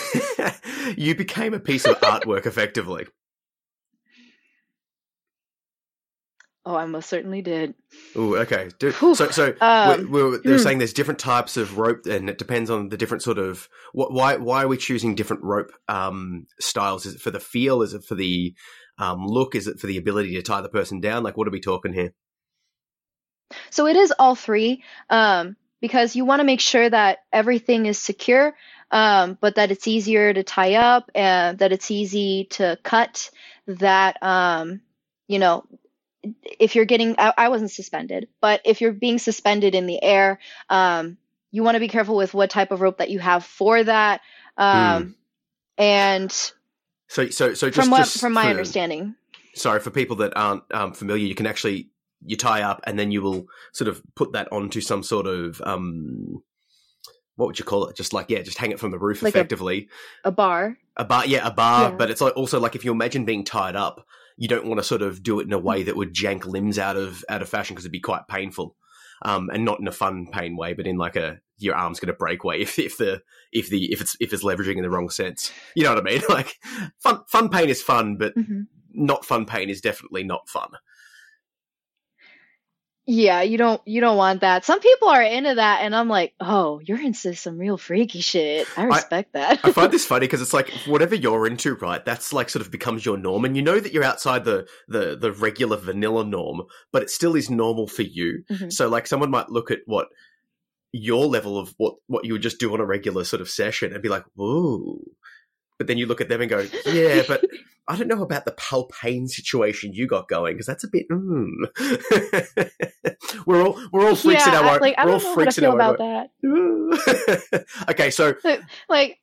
be- you became a piece of artwork effectively. Oh, I most certainly did. Oh, okay. Do, so, so Um, we're, we're, they're hmm. saying there's different types of rope, and it depends on the different sort of what. Why? Why are we choosing different rope um, styles? Is it for the feel? Is it for the um, look? Is it for the ability to tie the person down? Like, what are we talking here? So it is all three, um, because you want to make sure that everything is secure, um, but that it's easier to tie up and that it's easy to cut. That um, you know, if you're getting, I, I wasn't suspended, but if you're being suspended in the air, um, you want to be careful with what type of rope that you have for that. Um, and So, so, so just from what, just from my for- understanding, sorry for people that aren't um, familiar you can actually you tie up and then you will sort of put that onto some sort of um what would you call it just like yeah just hang it from the roof Like a- effectively a bar. a, bar yeah a bar Yeah. but it's like also like if you imagine being tied up you don't want to sort of do it in a way that would jank limbs out of out of fashion because it'd be quite painful um and not in a fun pain way but in like a your arm's going to break away if if the if the if it's if it's leveraging in the wrong sense you know what i mean like fun fun pain is fun but Mhm. not fun pain is definitely not fun Yeah, you don't you don't want that. Some people are into that and I'm like, "Oh, you're into some real freaky shit." I respect that. I find this funny because it's like whatever you're into, right? That's like sort of becomes your norm, and you know that you're outside the the the regular vanilla norm, but it still is normal for you. Mhm. So like someone might look at what your level of what what you would just do on a regular sort of session and be like, "Whoa," but then you look at them and go, "Yeah, but." I don't know about the pal pain situation you got going because that's a bit. Mm. we're all we're all freaks in yeah, our I- own. like we're all don't know how to freaks in our about own. that. okay, so Like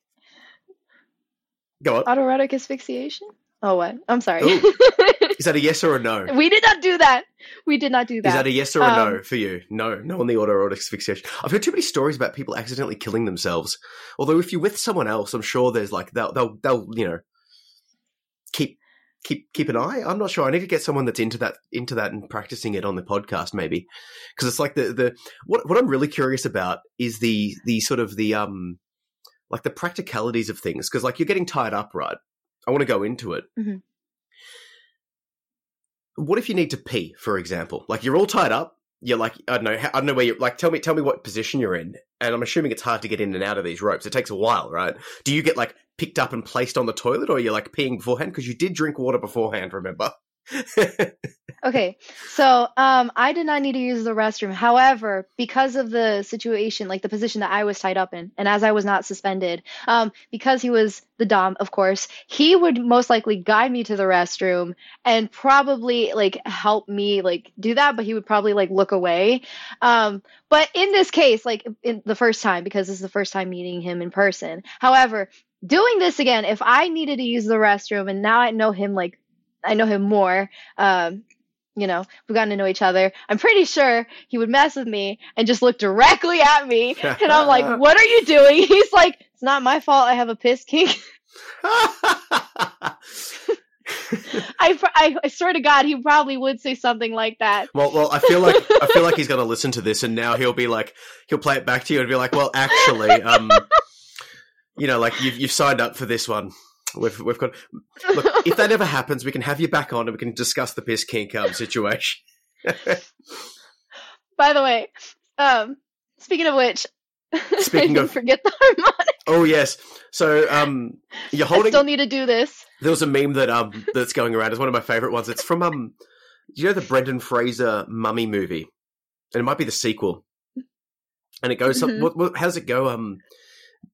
go on. autoerotic asphyxiation? Oh, what? I'm sorry. Is that a yes or a no? we did not do that. We did not do that. Is that a yes or a no Um, for you? No, no on the autoerotic asphyxiation. I've heard too many stories about people accidentally killing themselves. Although if you're with someone else, I'm sure there's like they'll they'll they'll you know keep keep keep an eye. I'm not sure. I need to get someone that's into that into that and practicing it on the podcast maybe because it's like the the what what I'm really curious about is the the sort of the um like the practicalities of things because like you're getting tied up right. I want to go into it. Mhm. What if you need to pee, for example? Like you're all tied up. You're like I don't know. I don't know where you're. Like tell me, tell me what position you're in. And I'm assuming it's hard to get in and out of these ropes. It takes a while, right? Do you get like picked up and placed on the toilet, or you're like peeing beforehand because you did drink water beforehand? Remember? Okay, so um, I did not need to use the restroom. However, because of the situation, like the position that I was tied up in, and as I was not suspended, um, because he was the dom, of course, he would most likely guide me to the restroom and probably like help me like do that. But he would probably like look away. Um, but in this case, like in the first time, because this is the first time meeting him in person. However, doing this again, if I needed to use the restroom, and now I know him like I know him more. Um, you know, we've gotten to know each other. I'm pretty sure he would mess with me and just look directly at me. And I'm like, what are you doing? He's like, it's not my fault I have a piss kink. I, I, I swear to God, he probably would say something like that. well, well, I feel like I feel like he's going to listen to this, and now he'll be like, he'll play it back to you and be like, well, actually, um, you know, like you've you've signed up for this one. We've we've got. Look, if that ever happens, we can have you back on and we can discuss the piss kink um, situation. By the way, um, speaking of which, Speaking I of- forget the harmonic. Oh yes. So um, you're I holding. still need to do this. There was a meme that um that's going around. It's one of my favorite ones. It's from um, you know the Brendan Fraser Mummy movie? And it might be the sequel. And it goes. Mhm. What, what? How does it go? Um,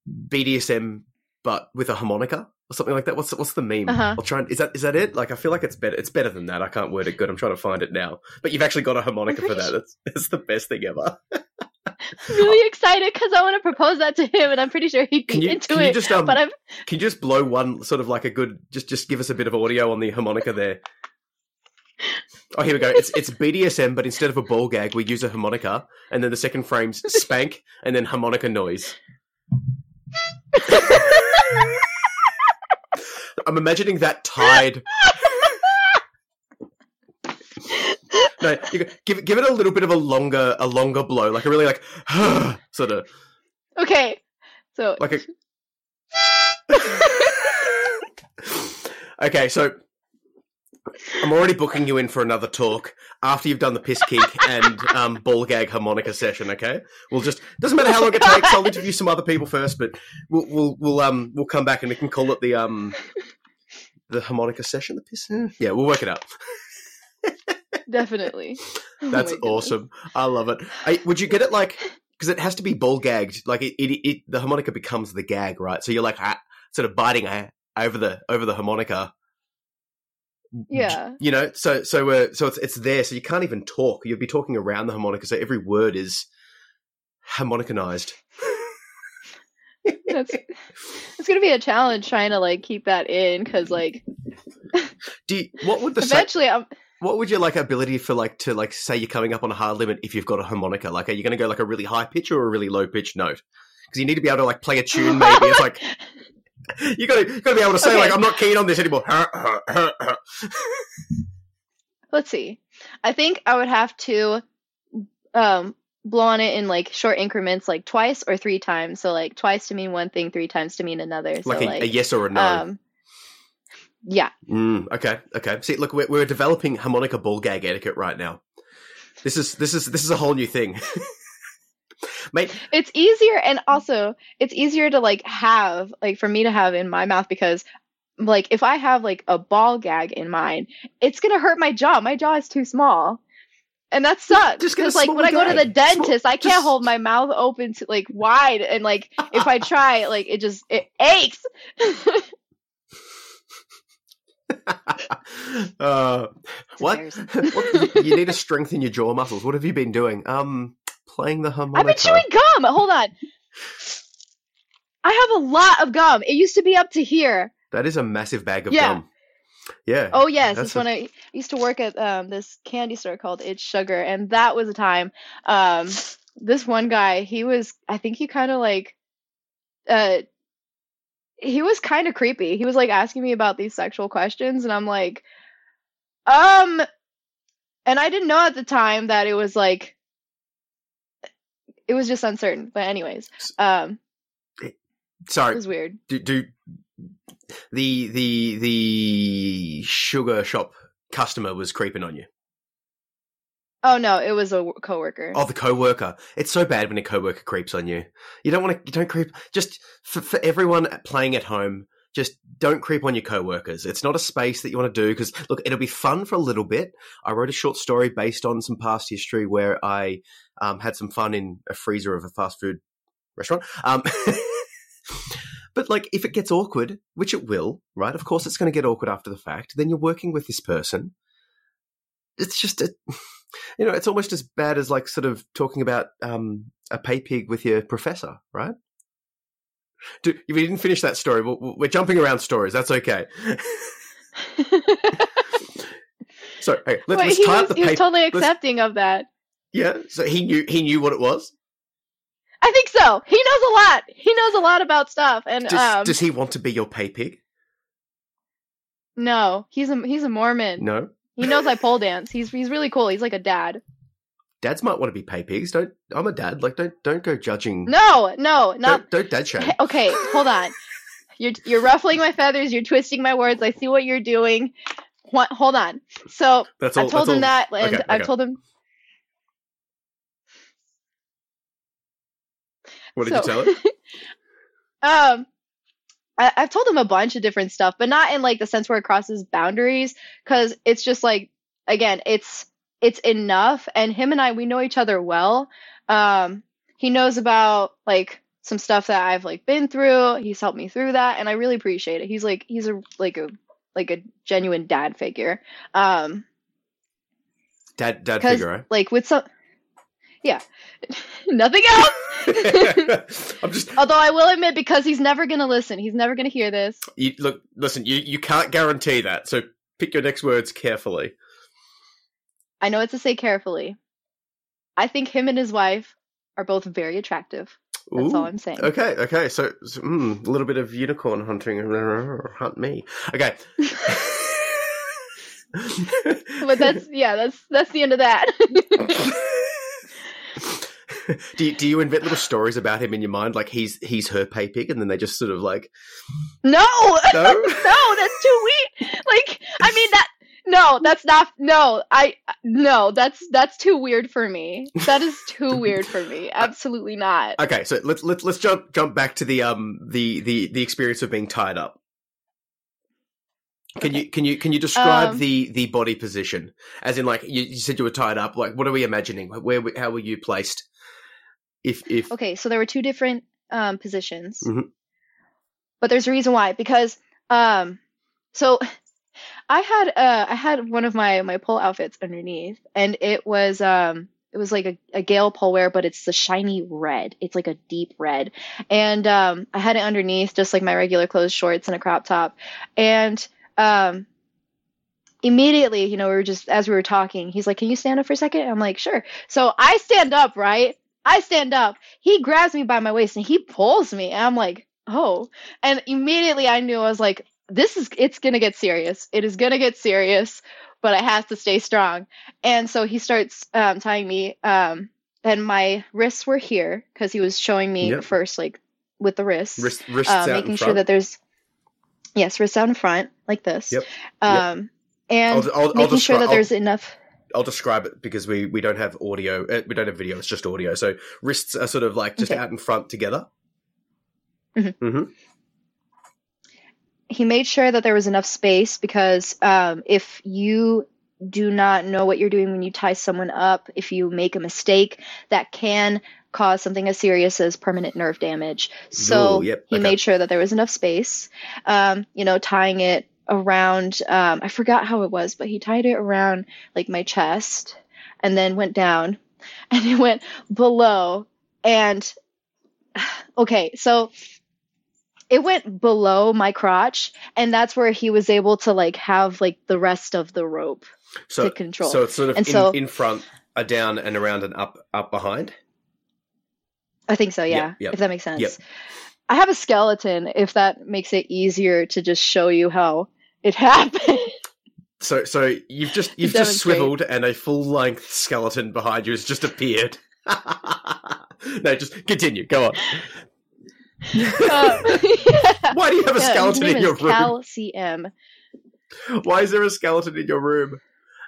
BDSM, but with a harmonica or something like that. What's what's the meme? Uh-huh. I'll try. And, is that is that it? Like I feel like it's better. It's better than that. I can't word it good. I'm trying to find it now. But you've actually got a harmonica for that. That's that's the best thing ever. really excited because I want to propose that to him, and I'm pretty sure he'd be you into can it. you just um but I'm Can you just blow one sort of like a good just just give us a bit of audio on the harmonica there? Oh, here we go. It's it's BDSM, but instead of a ball gag, we use a harmonica, and then the second frame's spank, and then harmonica noise. I'm imagining that tied. No, you give it give it a little bit of a longer a longer blow, like a really like sort of okay. So like a. okay, so I'm already booking you in for another talk after you've done the piss kick and um, ball gag harmonica session. Okay, we'll just doesn't matter how long it takes. I'll interview some other people first, but we'll we'll we'll um we'll come back and we can call it the um the harmonica session. The piss. Yeah, we'll work it out. Definitely. Oh That's awesome. I love it. I, would you get it like because it has to be ball gagged? Like it, it, it, the harmonica becomes the gag, right? So you're like ah, sort of biting ah, over the over the harmonica. Yeah. You know, so so uh, so it's it's there, so you can't even talk. You'd be talking around the harmonica, so every word is harmonicanized. That's it's gonna be a challenge trying to like keep that in because like Do you, what would the sa- eventually I'm what would your like ability for like to like say you're coming up on a hard limit if you've got a harmonica? Like, are you going to go like a really high pitch or a really low pitch note? Because you need to be able to like play a tune. Maybe it's like you got to got to be able to say Okay. like I'm not keen on this anymore. let's see. I think I would have to um blow on it in like short increments, like twice or three times. So like twice to mean one thing, three times to mean another. So like a, like a yes or a no. um yeah. Mm, okay, okay. See, look, we're, we're developing harmonica ball gag etiquette right now. This is this is this is a whole new thing, mate. It's easier and also it's easier to like have like for me to have in my mouth because like if I have like a ball gag in mine, it's gonna hurt my jaw. My jaw is too small. And that sucks. just Because like when small I go to the gag. Small- dentist, I can't just- hold my mouth open to like wide and like if I try, like it just it aches. uh, what? what? You- You need to strengthen your jaw muscles. What have you been doing? Um, playing the harmonica. I've been chewing gum. Hold on. I have a lot of gum. It used to be up to here. That is a massive bag of Yeah. gum. Yeah. Oh yes, That's it's when I used to work at um, this candy store called It's Sugar, and that was a time. Um, this one guy, he was, I think he kind of like, uh, he was kind of creepy. He was like asking me about these sexual questions, and I'm like, um, and I didn't know at the time that it was like, it was just uncertain. But anyways, um, it was weird. Do, do the the the sugar shop customer was creeping on you? Oh no, it was a coworker. Oh, the coworker. It's so bad when a coworker creeps on you. You don't want to. You don't creep. Just for, for everyone playing at home, just don't creep on your coworkers. It's not a space that you want to do because look, it'll be fun for a little bit. I wrote a short story based on some past history where I um, had some fun in a freezer of a fast food restaurant. Um, but like, if it gets awkward, which it will, right? Of course, it's going to get awkward after the fact. Then you're working with this person. It's just a, you know, it's almost as bad as like sort of talking about um, a pay pig with your professor, right? Do, we didn't finish that story. We're, we're jumping around stories. That's okay. so okay, let's, Wait, let's he tie was, up the he was totally accepting of that. yeah. So he knew he knew what it was. I think so. He knows a lot. He knows a lot about stuff. And Does, um, does he want to be your pay pig? no, he's a he's a Mormon. No. He knows I pole dance. He's he's really cool. He's like a dad. Dads might want to be pay pigs. Don't. I'm a dad. Like don't don't go judging. No, no, not Don't, don't dad shame. okay. Hold on. You're you're ruffling my feathers. You're twisting my words. I see what you're doing. What, hold on. So That's all. I've told him all. that, and Okay, I've okay. told him. What did so- you tell him? Um, I, I've told him a bunch of different stuff, but not in like the sense where it crosses boundaries, because it's just like again, it's it's enough, and him and I we know each other well. Um, he knows about like some stuff that I've like been through. He's helped me through that, and I really appreciate it. He's like he's a like a like a genuine dad figure. Um, Dad dad figure. eh? like with some, yeah, nothing else. I'm just Although I will admit, because he's never gonna listen, he's never gonna hear this. you, look. Listen, you you can't guarantee that. So pick your next words carefully. I know it's to say carefully. I think him and his wife are both very attractive. That's all I'm saying. Okay, okay. So, so, mm, a little bit of unicorn hunting. Hunt me. Okay. But that's yeah, that's that's the end of that. do you, do you invent little stories about him in your mind, like he's he's her pay pig, and then they just sort of like no, no. no, that's too weak. Like, I mean that. No, that's not no. I no, that's that's too weird for me. That is too weird for me. Absolutely not. Okay, so let's let's let's jump jump back to the um the the the experience of being tied up. Can Okay. you can you can you describe Um, the the body position? As in, like you, you said, you were tied up. Like, what are we imagining? Where how were you placed? If if Okay, so there were two different um, positions, Mhm. but there's a reason why. Because um, so I had uh, I had one of my my pole outfits underneath, and it was um, it was like a, a Gale pole wear, but it's the shiny red. It's like a deep red, and um, I had it underneath, just like my regular clothes, shorts, and a crop top, and um. Immediately, you know, we were just as we were talking, he's like, "Can you stand up for a second? I'm like, "Sure." So I stand up, right? I stand up. He grabs me by my waist and he pulls me. And I'm like, oh. And immediately I knew I was like, this is, it's going to get serious. It is going to get serious, but I have to stay strong. And so he starts um, tying me. Um, and my wrists were here because he was showing me Yep. first, like with the wrists, wrist, wrists uh, making sure that there's, yes, wrists out in front like this. Yep. Um, and I'll, I'll, I'll making sure descri- that there's enough. I'll, I'll describe it because we we don't have audio. Uh, we don't have video. It's just audio. So wrists are sort of like just Okay. out in front together. Mhm. hmm he made sure that there was enough space because um, if you do not know what you're doing when you tie someone up, if you make a mistake, that can cause something as serious as permanent nerve damage. So Ooh, yep, he okay. made sure that there was enough space. Um, you know, tying it around, um, I forgot how it was, but he tied it around like my chest and then went down and it went below. And okay, so it went below my crotch and that's where he was able to like have like the rest of the rope So to control. so it's sort of And in, so- in front, a down and around and up up behind. I think so, yeah, Yep, yep, if that makes sense. yep. I have a skeleton if that makes it easier to just show you how it happened. So so you've just you've just swiveled and a full length skeleton behind you has just appeared. no, just continue. Go on. Uh, yeah. Why do you have a Yeah, skeleton in your room? Cal CM Why is there a skeleton in your room?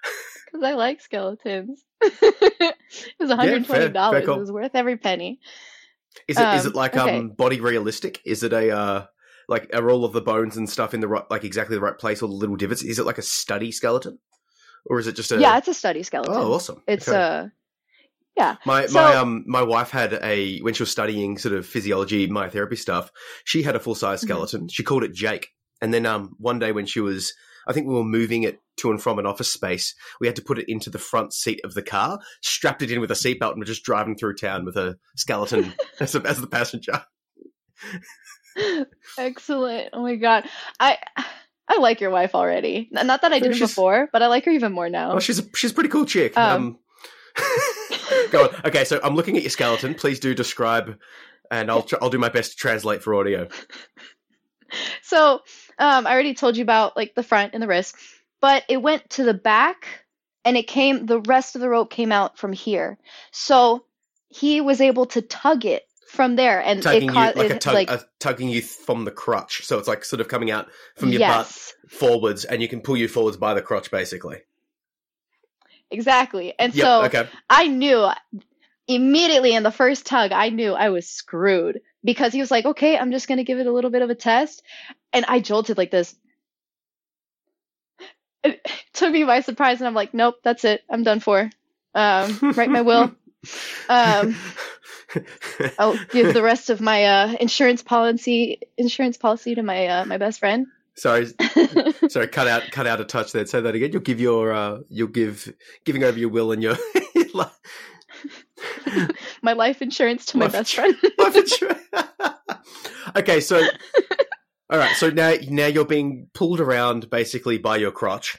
because I like skeletons. it was fair, fair $120. call. it was worth every penny. Is it is Um, it like okay. um body realistic? Is it a uh like are all of the bones and stuff in the right like exactly the right place or the little divots? Is it like a study skeleton? Or is it just a yeah, it's a study skeleton. Oh awesome. It's Okay. uh yeah. My So- my um my wife had a when she was studying sort of physiology myotherapy stuff, she had a full size Mhm. skeleton. She called it Jake. And then um one day when she was I think we were moving it to and from an office space, we had to put it into the front seat of the car, strapped it in with a seatbelt, and were just driving through town with a skeleton as, a, as the passenger. Excellent. Oh my god. I I like your wife already. Not that I didn't before, but I like her even more now. Oh, she's a, she's a pretty cool chick. Um, Um, go on. Okay, so I'm looking at your skeleton. Please do describe, and I'll tr- I'll do my best to translate for audio. So, um, I already told you about like the front and the wrist, but it went to the back and it came, the rest of the rope came out from here. So he was able to tug it from there and Tugging it caught like a tug, like, a, tugging you from the crotch. So it's like sort of coming out from your butt forwards, and you can pull you forwards by the crotch, basically. Exactly. And Yep. so okay. I knew immediately in the first tug, I knew I was screwed because he was like, okay, I'm just going to give it a little bit of a test. And I jolted like this. It took me by surprise, and I'm like, nope, that's it. I'm done for. Um, write my will. Um, I'll give the rest of my uh, insurance policy insurance policy to my uh, my best friend. Sorry, sorry. Cut out, cut out a touch there. Say that again. You'll give your, uh, you'll give giving over your will and your my life insurance to my Life best friend. life insurance. okay, so all right, so now now you're being pulled around basically by your crotch.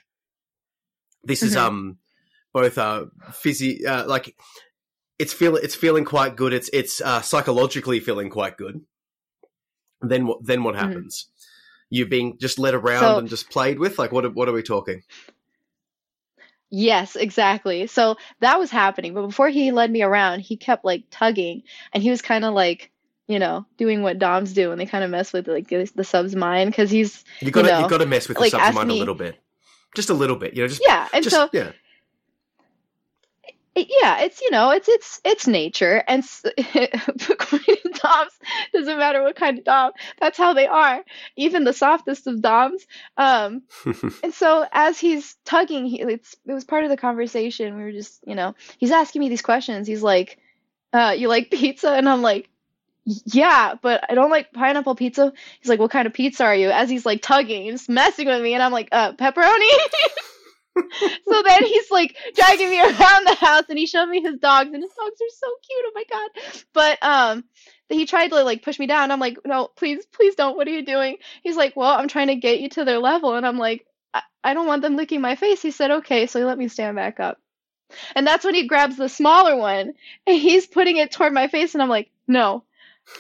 This is Mhm. um both uh physi uh, like it's feel it's feeling quite good. It's it's uh, psychologically feeling quite good. Then what then what Mhm. happens? You're being just led around So- and just played with. Like what are- what are we talking? Yes, exactly. So that was happening, but before he led me around, he kept like tugging, and he was kind of like, you know, doing what Doms do, and they kind of mess with like the, sub's mind because he's You got to know, you got to mess with the sub's mind a little bit. just a little bit, you know, just yeah, and just so yeah. It- yeah, it's you know, it's it's it's nature, and doms doesn't matter what kind of dom. That's how they are. Even the softest of doms. Um, and so as he's tugging, he it's it was part of the conversation. We were just you know, he's asking me these questions. He's like, uh, "You like pizza?" And I'm like. Yeah, but I don't like pineapple pizza. He's like, "What kind of pizza are you?" As he's like tugging, just messing with me, and I'm like, "Uh, pepperoni." so then he's like dragging me around the house and he showed me his dogs and his dogs are so cute oh my god. But um he tried to like push me down. I'm like no please please don't. What are you doing? He's like well i'm trying to get you to their level. And i'm like i, I don't want them licking my face. He said okay so he let me stand back up. And that's when he grabs the smaller one and he's putting it toward my face and i'm like no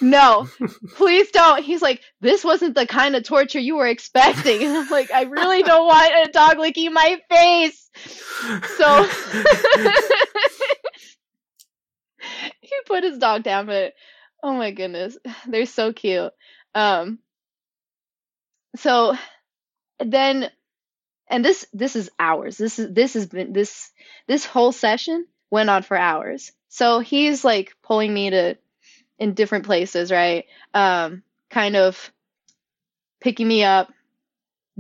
no please don't. He's like this wasn't the kind of torture you were expecting. And i'm like i really don't want a dog licking my face. So he put his dog down but oh my goodness they're so cute. Um so then and this this is hours. This is this has been this this whole session went on for hours. So he's like pulling me to in different places right um kind of picking me up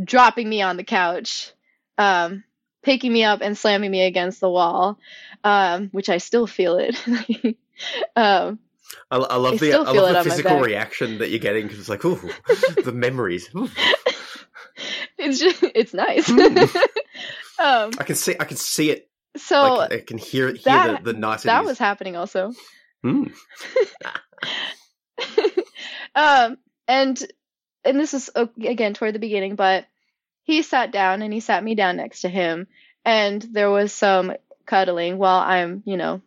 dropping me on the couch um picking me up and slamming me against the wall um which i still feel it um I, I love I the I love it the physical reaction that you're getting because it's like, ooh, the memories. Ooh. it's just it's nice Mm. um I can see I can see it. so like I can hear hear that- the, the niceties. that was happening also Mm. um and and this is again toward the beginning but he sat down and he sat me down next to him and there was some cuddling while i'm you know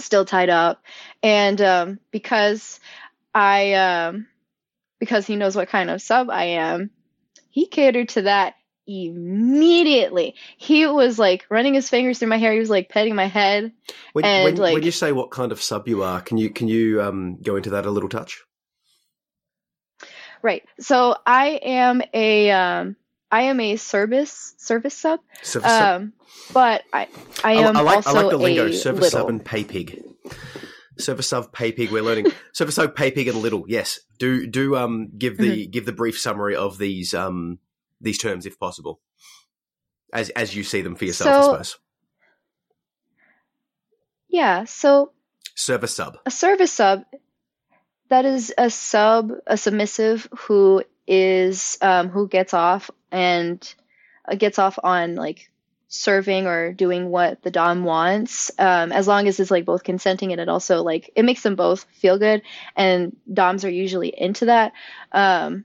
still tied up. And um because i um because he knows what kind of sub i am he catered to that immediately he was like running his fingers through my hair he was like petting my head When, and, when, like- when you say what kind of sub you are, can you can you um, go into that a little touch? Right. So I am a um I am a service service sub. Service sub? Um but I I I, am I like also I like the lingo. a Service little. sub and pay pig. Service sub, pay pig. We're learning service sub, pay pig, and little. Yes, do do um give the Mm-hmm. give the brief summary of these um these terms if possible, as as you see them for yourself. I So- suppose. Yeah, so Service sub. a service sub that is a sub a submissive who is um who gets off and uh, gets off on like serving or doing what the dom wants um as long as it's like both consenting and it also like it makes them both feel good and doms are usually into that um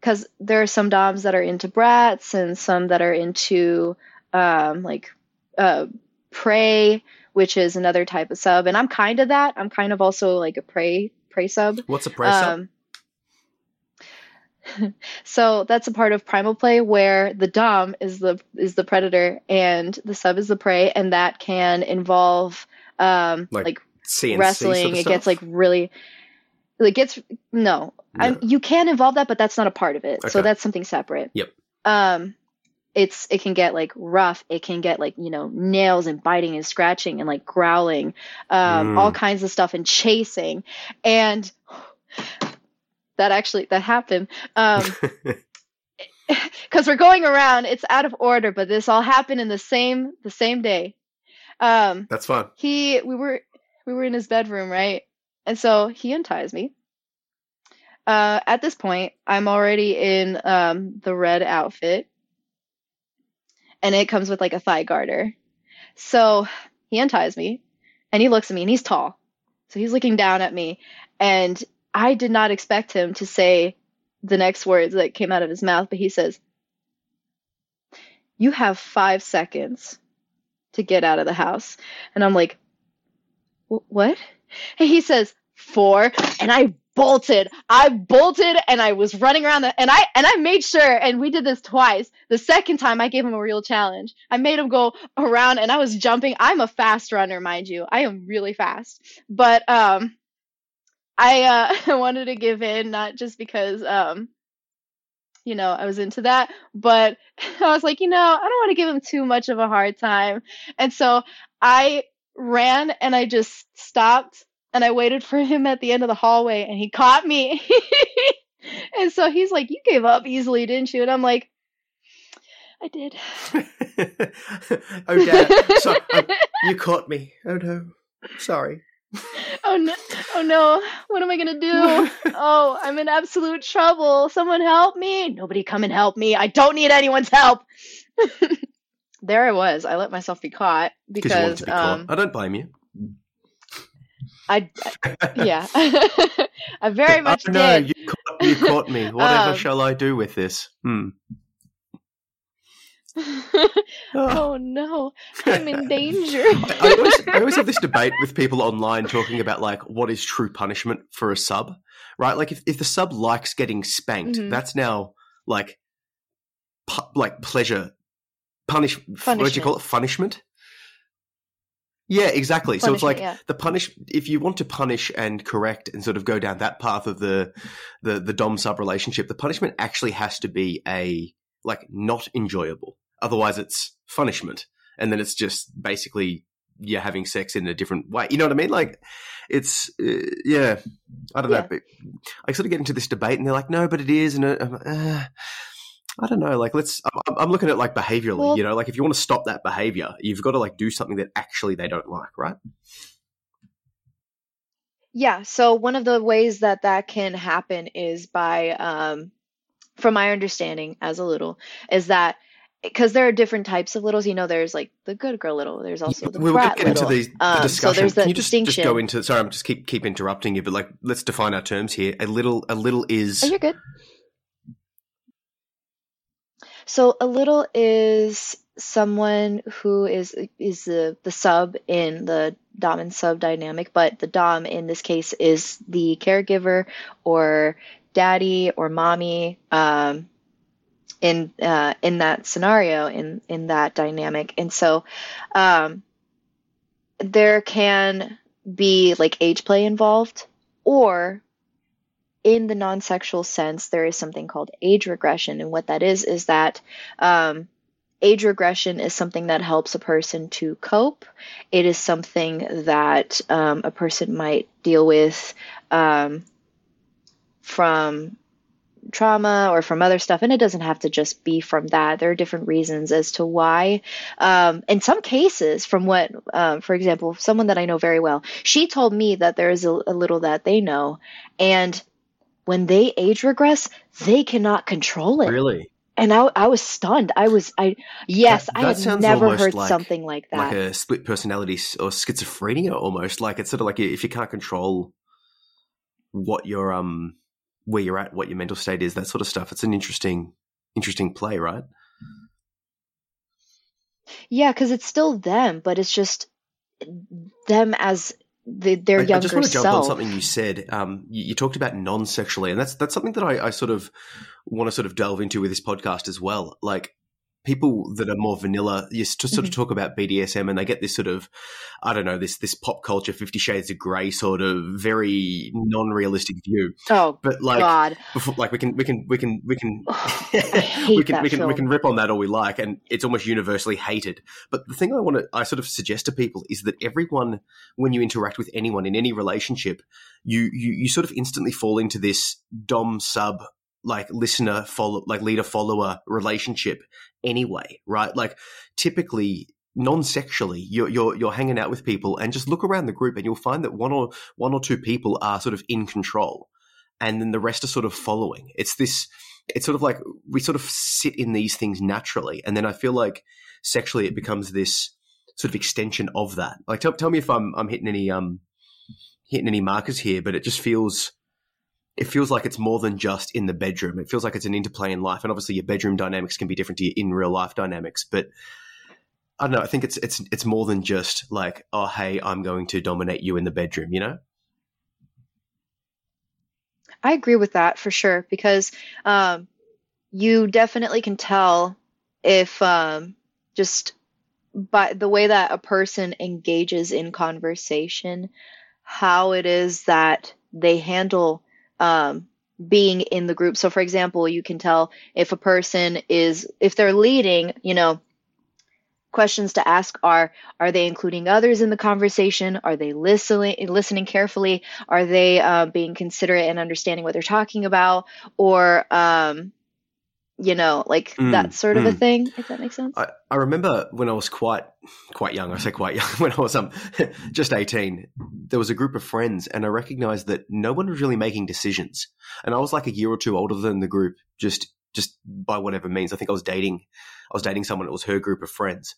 because there are some doms that are into brats and some that are into um like uh prey which is another type of sub and i'm kind of that i'm kind of also like a prey prey sub What's a prey sub? um, so that's a part of primal play where the dom is the is the predator and the sub is the prey, and that can involve um, Like like, wrestling. sort of it gets like really, it gets no. You can involve that, but that's not a part of it. So that's something separate. Yep. Um, it's it can get like rough. It can get like you know nails and biting and scratching and like growling, um, Mm. all kinds of stuff and chasing, and that actually that happened. Um, because we're going around it's out of order but this all happened in the same the same day um That's fun he we were we were in his bedroom right and so he unties me. Uh at this point i'm already in um the red outfit. And it comes with like a thigh garter. So he unties me and he looks at me and he's tall. So he's looking down at me. And i did not expect him to say the next words that came out of his mouth but he says you have five seconds to get out of the house. And i'm like what? And he says four and i bolted. I bolted and i was running around the and i and i made sure and we did this twice. The second time i gave him a real challenge. I made him go around and i was jumping. I'm a fast runner mind you. I am really fast. But um i uh wanted to give in not just because um you know, I was into that. But I was like, you know, I don't want to give him too much of a hard time. And so I ran and I just stopped and I waited for him at the end of the hallway and he caught me. and so he's like, You gave up easily, didn't you? And I'm like, I did. oh, Dad. So, oh, you caught me. Oh, no. Sorry. oh no oh no what am i gonna do oh i'm in absolute trouble someone help me nobody come and help me i don't need anyone's help there i was i let myself be caught because be um, caught. i don't blame you i, yeah i very much oh, no, did you caught, you caught me whatever Um, shall i do with this hmm. oh no i'm in danger I, always, I always have this debate with people online talking about like what is true punishment for a sub, right? Like if, if the sub likes getting spanked, Mhm. that's now like pu- like pleasure punish. What do you call it? Punishment. Yeah, exactly. so it's like yeah. the punish. If you want to punish and correct and sort of go down that path of the the the dom sub relationship, the punishment actually has to be a like not enjoyable. Otherwise, it's punishment, and then it's just basically you're having sex in a different way. You know what I mean? Like it's uh, yeah. I don't Yeah. know. But I sort of get into this debate, and they're like, "No, but it is," and uh, I'm like, uh, I don't know. Like, let's. I'm, I'm looking at like behaviorally. Well- you know, like if you want to stop that behavior, you've got to like do something that actually they don't like, right? Yeah, so one of the ways that that can happen is by, um, from my understanding as a little, is that because there are different types of littles. You know, there's like the good girl little. There's also the we'll brat get into little. the, the Um, so there's that Can you just, distinction. just go into? Sorry, I'm just keep keep interrupting you, but like let's define our terms here. A little, a little is Oh, you're good. So a little is someone who is is the the sub in the dom and sub dynamic, but the dom in this case is the caregiver or daddy or mommy um, in uh, in that scenario in in that dynamic, and so um, there can be like age play involved, or in the non-sexual sense, there is something called age regression, and what that is is that um, age regression is something that helps a person to cope. It is something that um, a person might deal with um, from trauma or from other stuff, and it doesn't have to just be from that. There are different reasons as to why. Um, in some cases, from what, um, for example, someone that I know very well, she told me that there is a, a little that they know, and when they age regress, they cannot control it. really And I, I was stunned. I was, I, yes, That- I that had sounds never heard like- something like that. like a split personality or schizophrenia almost. Like it's sort of like if you can't control what your um where you're at, what your mental state is, that sort of stuff. It's an interesting interesting play, right? yeah, because it's still them, but it's just them as the, their I, younger I just want to jump on something you said. Um, you, you talked about non-sexually, and that's that's something that I, I sort of want to sort of delve into with this podcast as well. Like people that are more vanilla, you to sort of Mhm. talk about BDSM, and they get this sort of, I don't know, this this pop culture, Fifty Shades of Grey sort of very non-realistic view. Oh But like, God, before, like we can we can we can we can we can we can we can rip on that all we like and it's almost universally hated but the thing i want to i sort of suggest to people is that everyone when you interact with anyone in any relationship you you, you sort of instantly fall into this dom sub like listener follow like leader follower relationship anyway right? Like typically non-sexually you're, you're you're hanging out with people and just look around the group and you'll find that one or one or two people are sort of in control and then the rest are sort of following. It's this it's sort of like we sort of sit in these things naturally and then i feel like sexually it becomes this sort of extension of that. Like tell, tell me if i'm i'm hitting any um hitting any markers here but it just feels it feels like it's more than just in the bedroom. It feels like it's an interplay in life and obviously your bedroom dynamics can be different to your in real life dynamics but i don't know i think it's it's it's more than just like oh hey i'm going to dominate you in the bedroom you know? I agree with that for sure because um, you definitely can tell if um, just by the way that a person engages in conversation, how it is that they handle um, being in the group. So, for example, you can tell if a person is, if they're leading, you know, questions to ask are are they including others in the conversation? Are they listening listening carefully? Are they uh, being considerate and understanding what they're talking about? Or um, you know like Mm, that sort of a mm. thing if that makes sense I, I remember when I was quite quite young. I say quite young when I was um just eighteen. There was a group of friends, and I recognized that no one was really making decisions. And I was like a year or two older than the group, just just by whatever means. I think I was dating. I was dating someone. It was her group of friends.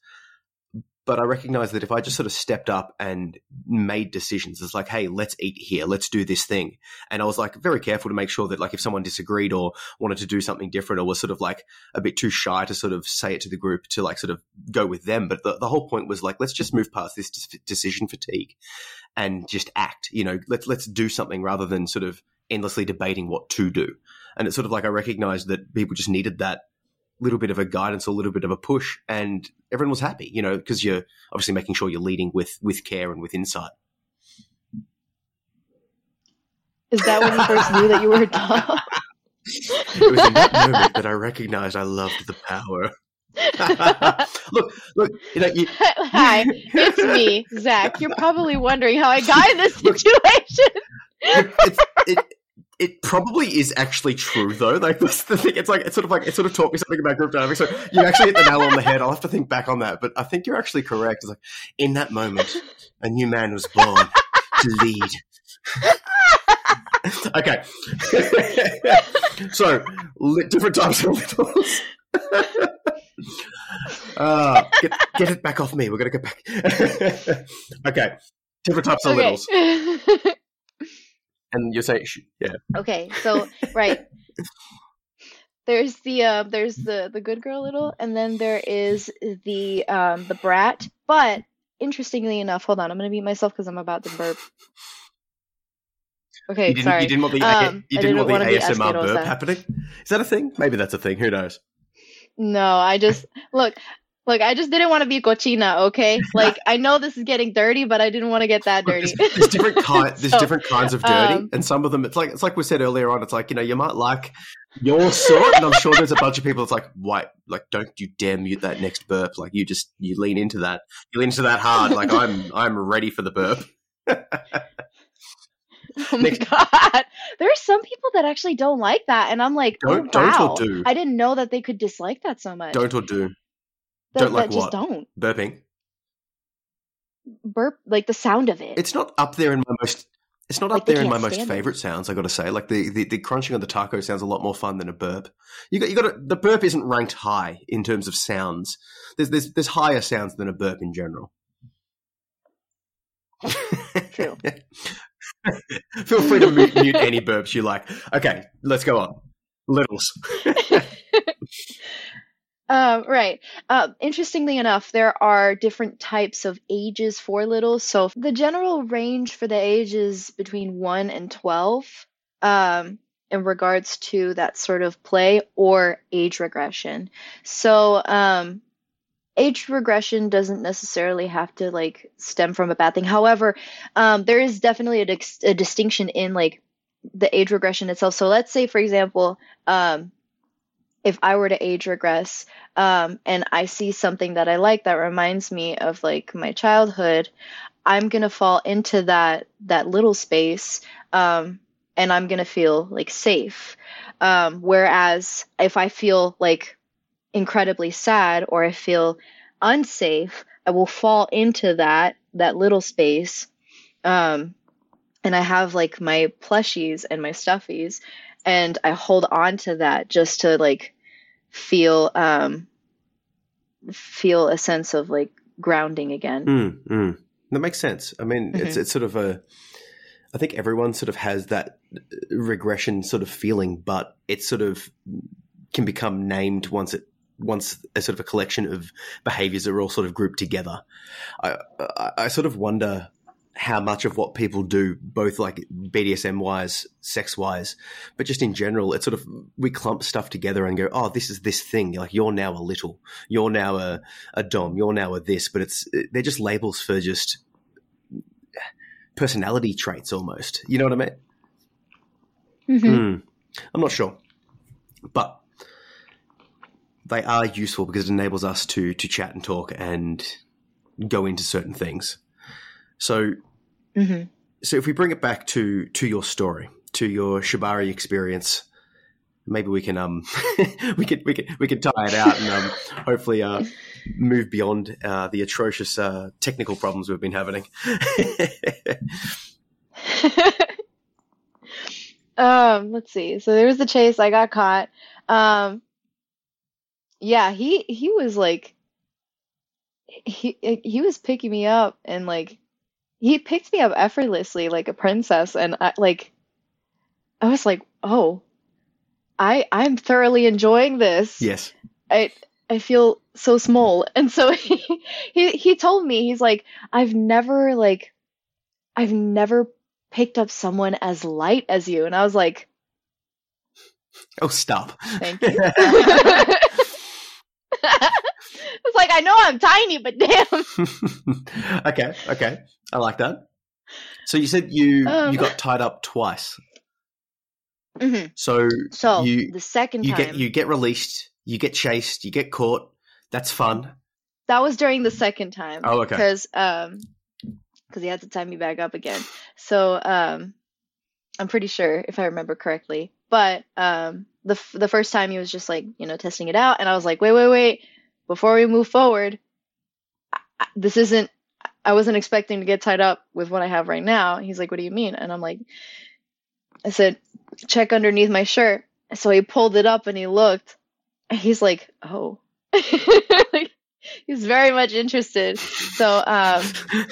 But I recognized that if I just sort of stepped up and made decisions, it's like, hey, let's eat here, let's do this thing. And I was like very careful to make sure that like if someone disagreed or wanted to do something different or was sort of like a bit too shy to sort of say it to the group to like sort of go with them. But the, the whole point was like, let's just move past this de- decision fatigue and just act. You know, let's let's do something rather than sort of endlessly debating what to do. And it's sort of like I recognized that people just needed that little bit of a guidance, a little bit of a push, and everyone was happy. You know, because you're obviously making sure you're leading with with care and with insight. is that when you first knew that you were a dog It was in that moment that I recognized I loved the power. look, look, you know, you, hi it's me zach you're probably wondering how i got in this situation it's, it, it probably is actually true though. Like that's the thing. It's like it's sort of like it sort of taught me something about group dynamics. So you actually hit the nail on the head. I'll have to think back on that, but I think you're actually correct. It's like in that moment, a new man was born to lead. okay, so li- different types of littles. uh, get, get it back off me. We're gonna get back. okay, different types of littles, okay and you're saying, yeah. Okay, so right. There's the uh, there's the the good girl little, and then there is the um the brat. But interestingly enough, hold on, I'm gonna beat myself because I'm about to burp. Okay, You didn't, sorry. you didn't want the Um, you didn't, didn't want the ASMR burp happening. Is that a thing? Maybe that's a thing. Who knows? No, I just look, look. I just didn't want to be cochina. Okay, like I know this is getting dirty, but I didn't want to get that dirty. there's, there's different kind. There's So, different kinds of dirty, um, and some of them. It's like it's like we said earlier on. It's like you know you might like your sort, and I'm sure there's a bunch of people. that's like why, like don't you dare mute that next burp. Like you just you lean into that. You lean into that hard. Like I'm I'm ready for the burp. Oh my god. There are some people that actually don't like that and I'm like, Don't- oh, don't or do? I didn't know that they could dislike that so much. Don't or do that, don't like that just what? don't. burping. Burp like the sound of it. It's not up there in my most. It's not Like up there in my most stand it. favorite sounds. I got to say, like the, the the crunching of the taco sounds a lot more fun than a burp. You got you got to, the burp isn't ranked high in terms of sounds. There's there's there's higher sounds than a burp in general. True. Feel free to mute, mute any burps you like. Okay, let's go on. Littles. Um, right. Uh, interestingly enough, there are different types of ages for littles. So the general range for the age is between 1 and 12 um, in regards to that sort of play or age regression. So um, age regression doesn't necessarily have to like stem from a bad thing. However, um, there is definitely a, a distinction in like the age regression itself. So let's say, for example, um, if I were to age regress um, and I see something that I like that reminds me of like my childhood, I'm gonna fall into that that little space um, and I'm gonna feel like safe. Um, whereas if I feel like incredibly sad or I feel unsafe, I will fall into that that little space. Um, and I have like my plushies and my stuffies, and I hold on to that just to like feel um feel a sense of like grounding again. Mm, mm. That makes sense. I mean, it's Mhm. it's sort of a. I think everyone sort of has that regression sort of feeling, but it sort of can become named once it once a sort of a collection of behaviors are all sort of grouped together. I I, I sort of wonder how much of what people do, both like BDSM wise, sex wise, but just in general, it's sort of we clump stuff together and go, oh, this is this thing. Like you're now a little, you're now a, a dom, you're now a this, but it's they're just labels for just personality traits almost. You know what I mean? Mhm. Mm. I'm not sure, but they are useful because it enables us to to chat and talk and go into certain things. So, hmm so if we bring it back to to your story, to your Shibari experience, maybe we can um we can we can we can tie it out and um hopefully uh move beyond uh, the atrocious uh, technical problems we've been having. um, let's see. So there was the chase. I got caught. Um, yeah, he he was like he he was picking me up and like he picked me up effortlessly like a princess and I like I was like, "Oh, I I'm thoroughly enjoying this." yes. I I feel so small. And so he he he told me he's like I've never like I've never picked up someone as light as you. And I was like, Oh, stop. thank you. I know I'm tiny, but damn. okay, okay. I like that. So you said you Um. you got tied up twice. hmm So So You- the second you time get you get released, you get chased, you get caught. That's fun. that was during the second time. Oh, okay. Because um because he had to tie me back up again. So um I'm pretty sure if I remember correctly. But um the f- the first time he was just like, you know, testing it out and I was like, "Wait, wait, wait. Before we move forward, this isn't I wasn't expecting to get tied up with what I have right now." He's like, "What do you mean?" And I'm like I said, "Check underneath my shirt." So he pulled it up and he looked and he's like, "Oh." he's very much interested. So um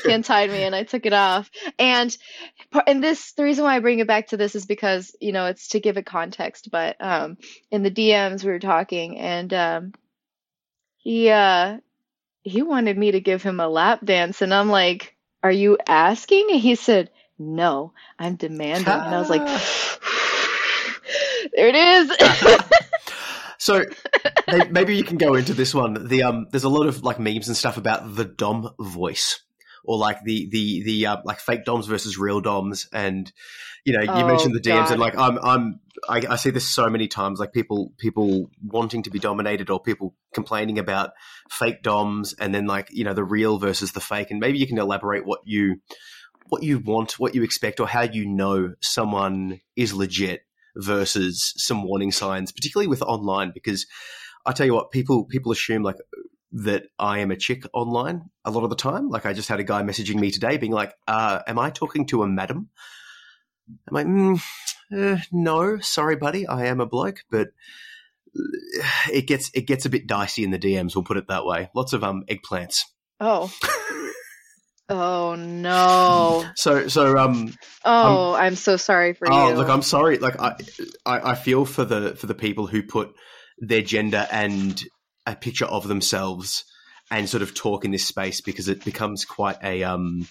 he untied me and I took it off. And and this the reason why I bring it back to this is because, you know, it's to give it context, but um in the DMs we were talking and um he uh he wanted me to give him a lap dance and I'm like, "Are you asking?" And he said, "No, I'm demanding." And I was like, "There it is." So maybe you can go into this one. The um, there's a lot of like memes and stuff about the dom voice, or like the the the uh, like fake doms versus real doms, and you know you Oh, mentioned the DMs, God. and like I'm I'm I, I see this so many times, like people people wanting to be dominated, or people complaining about fake doms, and then like you know the real versus the fake, and maybe you can elaborate what you what you want, what you expect, or how you know someone is legit versus some warning signs, particularly with online, because I tell you what, people people assume like that I am a chick online a lot of the time. Like I just had a guy messaging me today, being like, uh, "Am I talking to a madam?" I'm like, mm, uh, "No, sorry, buddy, I am a bloke," but uh, it gets it gets a bit dicey in the DMs. We'll put it that way. Lots of um eggplants. Oh. Oh no. So so um Oh, I'm so sorry for Oh, you. Oh look, I'm sorry. Like, I, I, I feel for the for the people who put their gender and a picture of themselves and sort of talk in this space because it becomes quite a um.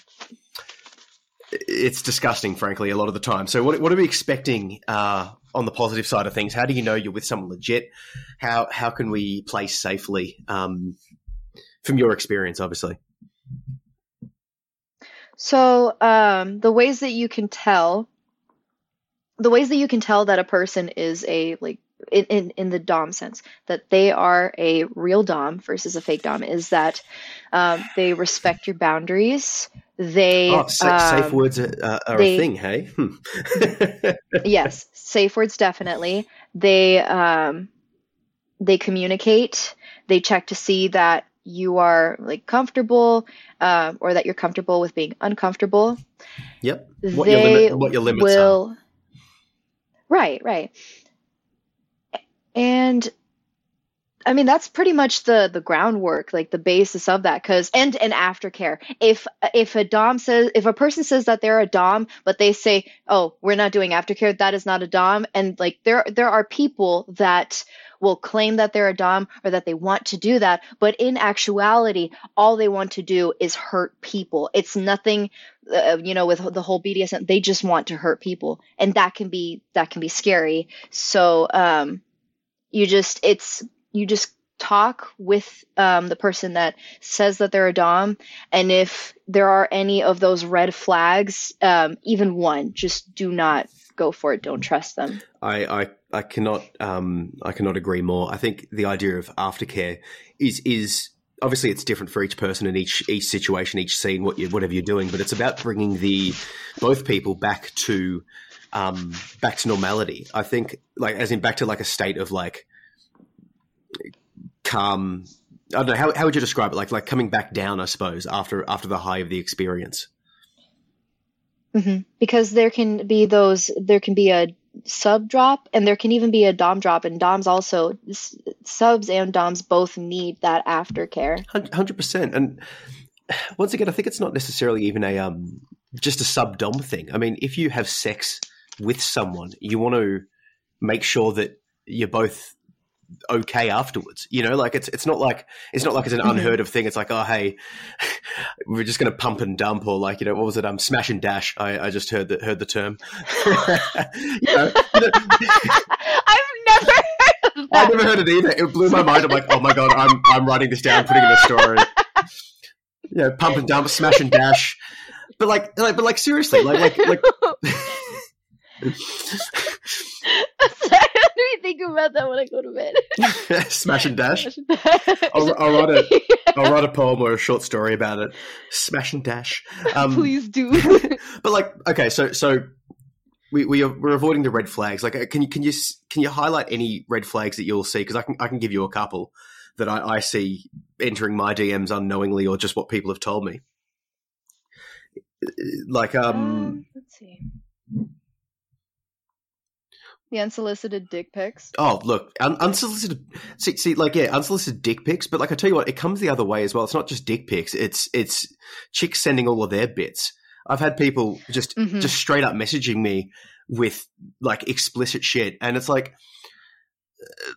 It's disgusting, frankly, a lot of the time. So, what what are we expecting uh, on the positive side of things? How do you know you're with someone legit? How how can we play safely? Um, from your experience, obviously. So, um, the ways that you can tell, the ways that you can tell that a person is a like in, in in the dom sense that they are a real dom versus a fake dom is that um, they respect your boundaries. They Oh, sa- safe um, words are, uh, are they- a thing. Hey. Hmm. yes, safe words definitely. They um they communicate. They check to see that you are like comfortable um, or that you're comfortable with being uncomfortable. Yep. What your they limit- what your limits are. right right and i mean that's pretty much the the groundwork like the basis of that because and and aftercare. If if a dom says if a person says that they're a dom but they say oh we're not doing aftercare that is not a dom. And like there there are people that will claim that they're a dom or that they want to do that but in actuality all they want to do is hurt people. It's nothing uh, you know with the whole BDSM they just want to hurt people. And that can be that can be scary. So um you just it's you just talk with um, the person that says that they're a dom and if there are any of those red flags um, even one just do not go for it don't trust them I, I I cannot um, I cannot agree more. I think the idea of aftercare is is obviously it's different for each person and each each situation, each scene, what you, whatever you're doing. But it's about bringing the both people back to um, back to normality. I think like as in back to like a state of like calm. I don't know how how would you describe it? Like like coming back down, I suppose after after the high of the experience. hmm Because there can be those, there can be a sub drop and there can even be a dom drop and doms also subs and doms both need that aftercare Hundred percent. And once again, I think it's not necessarily even a um just a sub dom thing. I mean, if you have sex with someone, you want to make sure that you're both okay afterwards. You know, like it's it's not like it's not like it's an Mhm. unheard of thing. It's like, oh hey, we're just gonna pump and dump or like, you know, what was it? Um smash and dash. I, I just heard the heard the term. you know, you know, i've never heard of I that never heard it either. It blew my mind. I'm like, oh my god, I'm I'm writing this down, putting in a story. Yeah, pump and dump, smash and dash. But like, like but like seriously, like like like me think about that when I go to bed. smash and dash. I'll, I'll write a I'll write a poem or a short story about it. Smash and dash. Um, Please do. but like, okay, so so we we are, we're avoiding the red flags. Like, uh, can you can you can you highlight any red flags that you'll see? Because I can I can give you a couple that I, I see entering my DMs unknowingly or just what people have told me. Like, um, Um, let's see. The unsolicited dick pics. Oh, look, un- unsolicited. See, see, like, yeah, unsolicited dick pics. But like, I tell you what, it comes the other way as well. It's not just dick pics. It's it's chicks sending all of their bits. I've had people just Mhm. just straight up messaging me with like explicit shit, and it's like,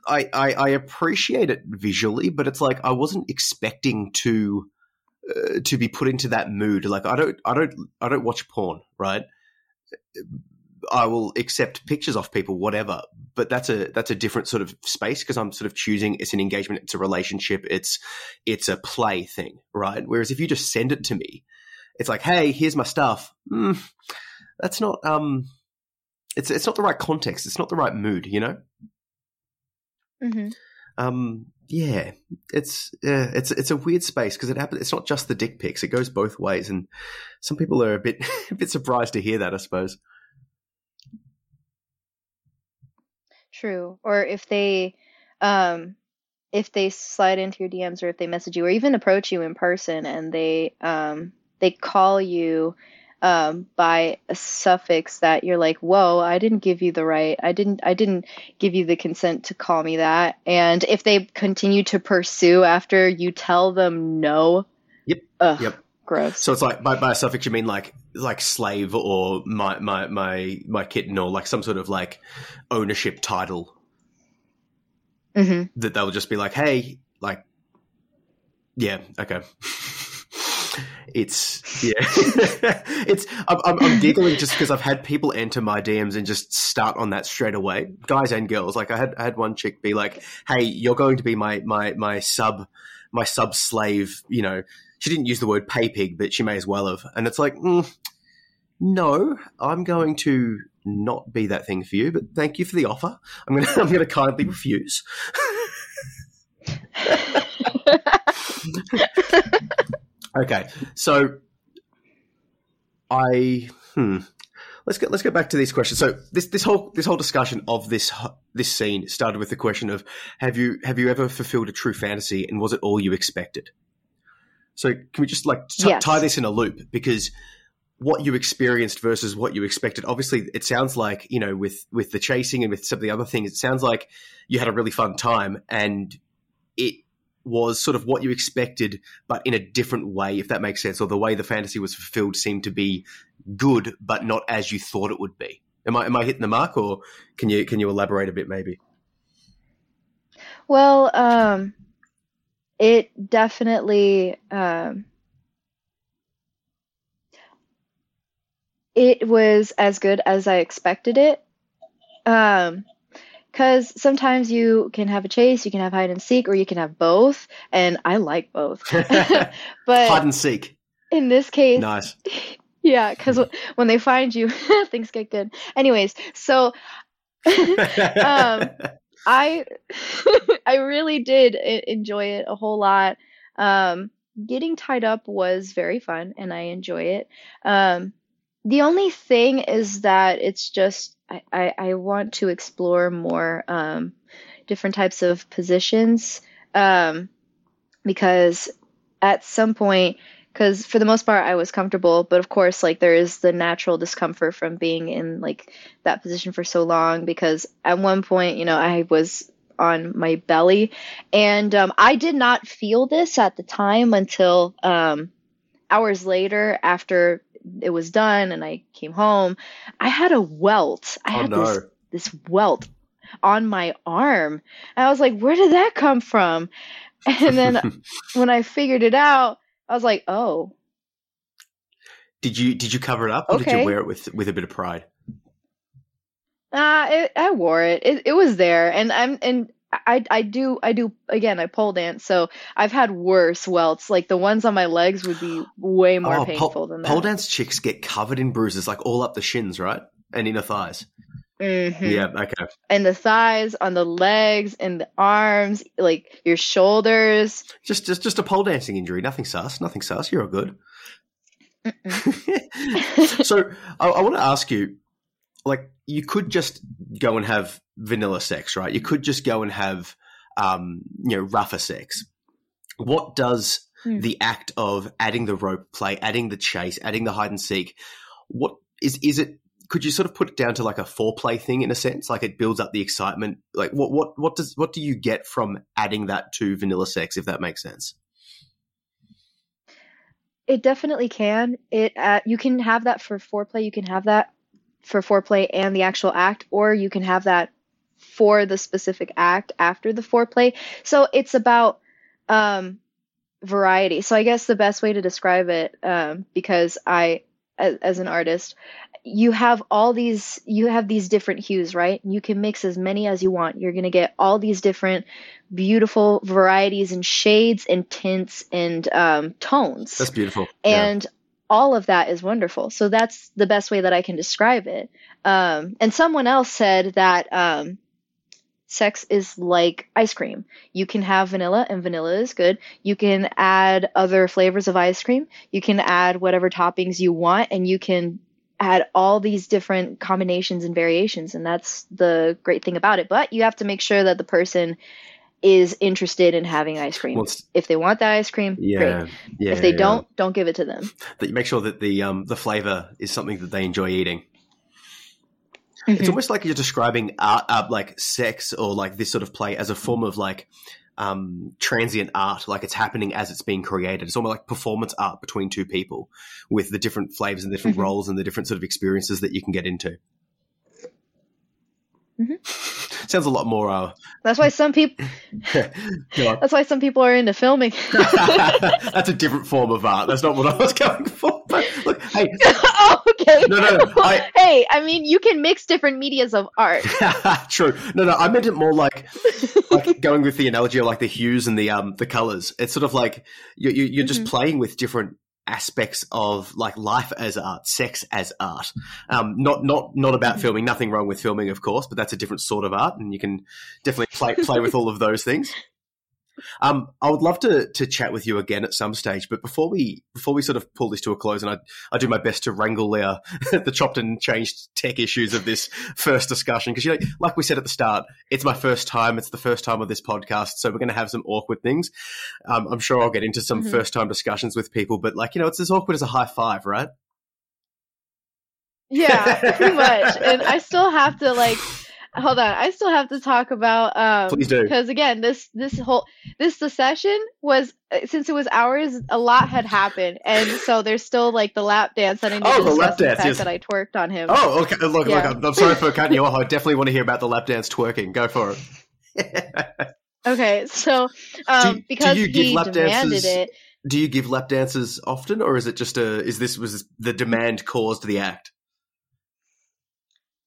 I, I I appreciate it visually, but it's like I wasn't expecting to uh, to be put into that mood. Like, I don't I don't I don't watch porn, right? I will accept pictures of people, whatever. But that's a that's a different sort of space because I'm sort of choosing. It's an engagement. It's a relationship. It's it's a play thing, right? Whereas if you just send it to me, it's like, hey, here's my stuff. Mm, that's not um, it's it's not the right context. It's not the right mood, you know. hmm Um, yeah, it's yeah, it's it's a weird space because it happens. It's not just the dick pics; it goes both ways, and some people are a bit a bit surprised to hear that. I suppose. True. Or if they, um, if they slide into your DMs or if they message you or even approach you in person and they, um, they call you, um, by a suffix that you're like, whoa, I didn't give you the right, I didn't, I didn't give you the consent to call me that. And if they continue to pursue after you tell them no, Yep. ugh, Yep. Gross. So it's like by, by a suffix you mean like like slave or my my my my kitten or like some sort of like ownership title hmm that they'll just be like, hey, like, yeah, okay. It's yeah, it's. I'm, I'm, I'm giggling just because I've had people enter my DMs and just start on that straight away, guys and girls. Like I had I had one chick be like, "Hey, you're going to be my my my sub my sub slave." You know, she didn't use the word pay pig, but she may as well have. And it's like, mm, no, I'm going to not be that thing for you. But thank you for the offer. I'm gonna I'm gonna kindly refuse. Okay, so I hmm. Let's get let's get back to these questions. So this this whole this whole discussion of this this scene started with the question of have you have you ever fulfilled a true fantasy and was it all you expected? So can we just like t- Yes. tie this in a loop because what you experienced versus what you expected. Obviously, it sounds like you know with with the chasing and with some of the other things, it sounds like you had a really fun time and it was sort of what you expected, but in a different way, if that makes sense, or the way the fantasy was fulfilled seemed to be good, but not as you thought it would be. Am I am I hitting the mark, or can you can you elaborate a bit, maybe? Well, um, it definitely um, it was as good as I expected it. Um, because sometimes you can have a chase, you can have hide and seek, or you can have both, and I like both. but Hide and seek, in this case, nice. yeah, because when they find you, things get good. Anyways, so um, I I really did enjoy it a whole lot. Um, getting tied up was very fun, and I enjoy it. Um, the only thing is that it's just I, I, I want to explore more um, different types of positions um, because at some point because for the most part I was comfortable, but of course like there is the natural discomfort from being in like that position for so long because at one point, you know, I was on my belly and um, I did not feel this at the time until um, hours later after it was done and I came home. I had a welt. I Oh, had no. this this welt on my arm. And I was like, where did that come from? And then when I figured it out, I was like, oh, did you did you cover it up or did you wear it with with a bit of pride? uh, it, I wore it. it. It was there, and I'm and I I do I do again. I pole dance, so I've had worse welts. Like the ones on my legs would be way more oh, painful pole, than that. pole dance chicks get covered in bruises, like all up the shins, right, and inner thighs. Mhm. Yeah, okay. and the thighs, on the legs, and the arms, like your shoulders. Just just just a pole dancing injury, nothing sus, nothing sus. You're all good. so I, I want to ask you, like, you could just go and have vanilla sex, right? You could just go and have, um, you know, rougher sex. What does Hmm. the act of adding the rope play, adding the chase, adding the hide and seek? What is is it? Could you sort of put it down to like a foreplay thing in a sense? Like it builds up the excitement. Like what what what does what do you get from adding that to vanilla sex? If that makes sense. It definitely can. It uh, you can have that for foreplay. You can have that for foreplay and the actual act, or you can have that for the specific act after the foreplay. So it's about um, variety. So I guess the best way to describe it, um, because I, as, as an artist, you have all these you have these different hues, right? You can mix as many as you want. You're gonna get all these different beautiful varieties and shades and tints and um, tones That's beautiful. Yeah. and all of that is wonderful so that's the best way that i can describe it um, and someone else said that um, sex is like ice cream you can have vanilla and vanilla is good you can add other flavors of ice cream you can add whatever toppings you want and you can add all these different combinations and variations and that's the great thing about it but you have to make sure that the person is interested in having ice cream Well, if they want that ice cream great yeah, yeah. if they yeah. don't, don't give it to them. that you make sure that the um the flavor is something that they enjoy eating. It's Mhm. almost like you're describing art, uh, like sex or like this sort of play as a form of like um transient art, like it's happening as it's being created. It's almost like performance art between two people with the different flavors and different Mhm. roles and the different sort of experiences that you can get into. Mhm. Sounds a lot more. Uh, That's why some people. That's why some people are into filming. That's a different form of art. That's not what I was going for. But look, hey, oh, okay. No, no, no, I- hey, I mean, you can mix different medias of art. True. No, no, I meant it more like like going with the analogy of like the hues and the um the colors. It's sort of like you, you you're just Mhm. playing with different aspects of like life as art, sex as art. Um, not not not about Mhm. filming. Nothing wrong with filming, of course, but that's a different sort of art, and you can definitely play play with all of those things. Um, I would love to to chat with you again at some stage, but before we before we sort of pull this to a close, and I I do my best to wrangle uh, the chopped and changed tech issues of this first discussion because you know, like we said at the start, it's my first time. It's the first time of this podcast, so we're going to have some awkward things. Um, I'm sure I'll get into some Mhm. first time discussions with people, but like you know, it's as awkward as a high five, right? yeah, pretty much. And I still have to like. Hold on, I still have to talk about um Please do. because again, this this whole this the session was uh, since it was ours, a lot had happened, and so there's still like the lap dance that I need Oh, to the lap the dance, fact yes. that I twerked on him. Oh, okay. Look, look, I'm, I'm sorry for cutting you off. I definitely want to hear about the lap dance twerking. Go for it. Okay, so um, do because you give he lap demanded dances- it, Do you give lap dances often, or is it just a? Is this was the demand caused the act?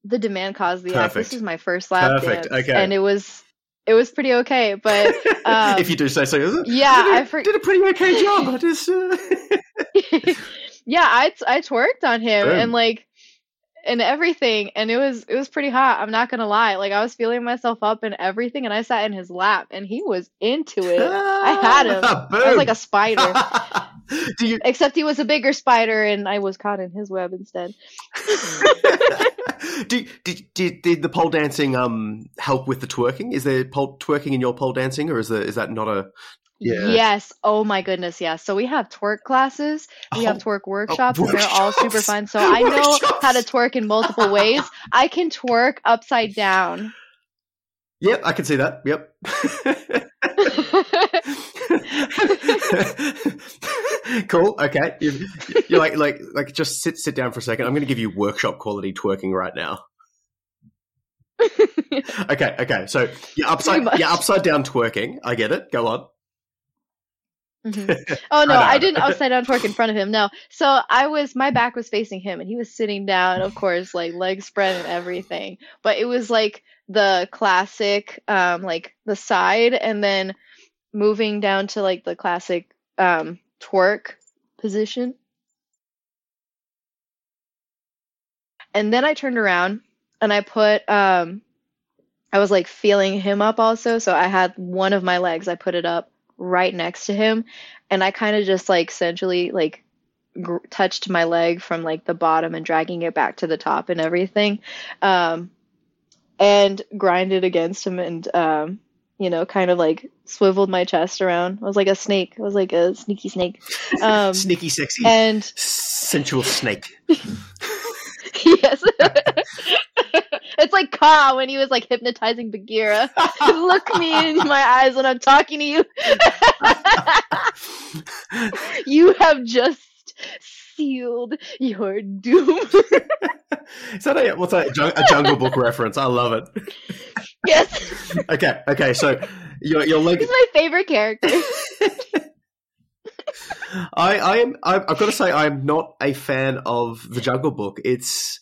The demand caused the act. Perfect. This is my first lap Perfect, dance, okay. and it was it was pretty okay. But um, if you do say so, yeah, did, I for- did a pretty okay job. I just. Uh... yeah, I I twerked on him, Boom. and like and everything and it was it was pretty hot i'm not gonna lie. Like i was feeling myself up and everything and i sat in his lap and he was into it. I had him. I was like a spider. Do you except he was a bigger spider and i was caught in his web instead. Do, did, did did the pole dancing um help with the twerking? Is there pole twerking in your pole dancing, or is there is that not a Yeah. yes oh my goodness yes so we have twerk classes we have Oh, twerk oh, workshops and they're all super fun so i know how to Workshops. twerk in multiple ways i can twerk upside down Yep, I can see that. Yep. cool. Okay. You, you're like like like just sit sit down for a second. I'm going to give you workshop quality twerking right now. Okay. Okay. So you're upside you're upside down twerking. I get it. Go on. Mhm. Oh no. I didn't upside down twerk in front of him. No. So I was my back was facing him and he was sitting down, of course, like legs spread and everything. But it was like the classic um like the side and then moving down to like the classic um twerk position. And then I turned around and I put um I was like feeling him up also, so I had one of my legs, I put it up right next to him and I kind of just like sensually like gr- touched my leg from like the bottom and dragging it back to the top and everything um and grinded against him and um you know kind of like swiveled my chest around. I was like a snake. I was like a sneaky snake. Um Sneaky, sexy, and sensual snake. yes it's like Kaa when he was like hypnotizing Bagheera look me in my eyes when I'm talking to you you have just sealed your doom. Is that a what's that? A jung- a Jungle Book reference? I love it. yes, Okay. Okay. So your your leg. he's my favorite character. I, I am. I've got to say, I'm not a fan of the Jungle Book. It's.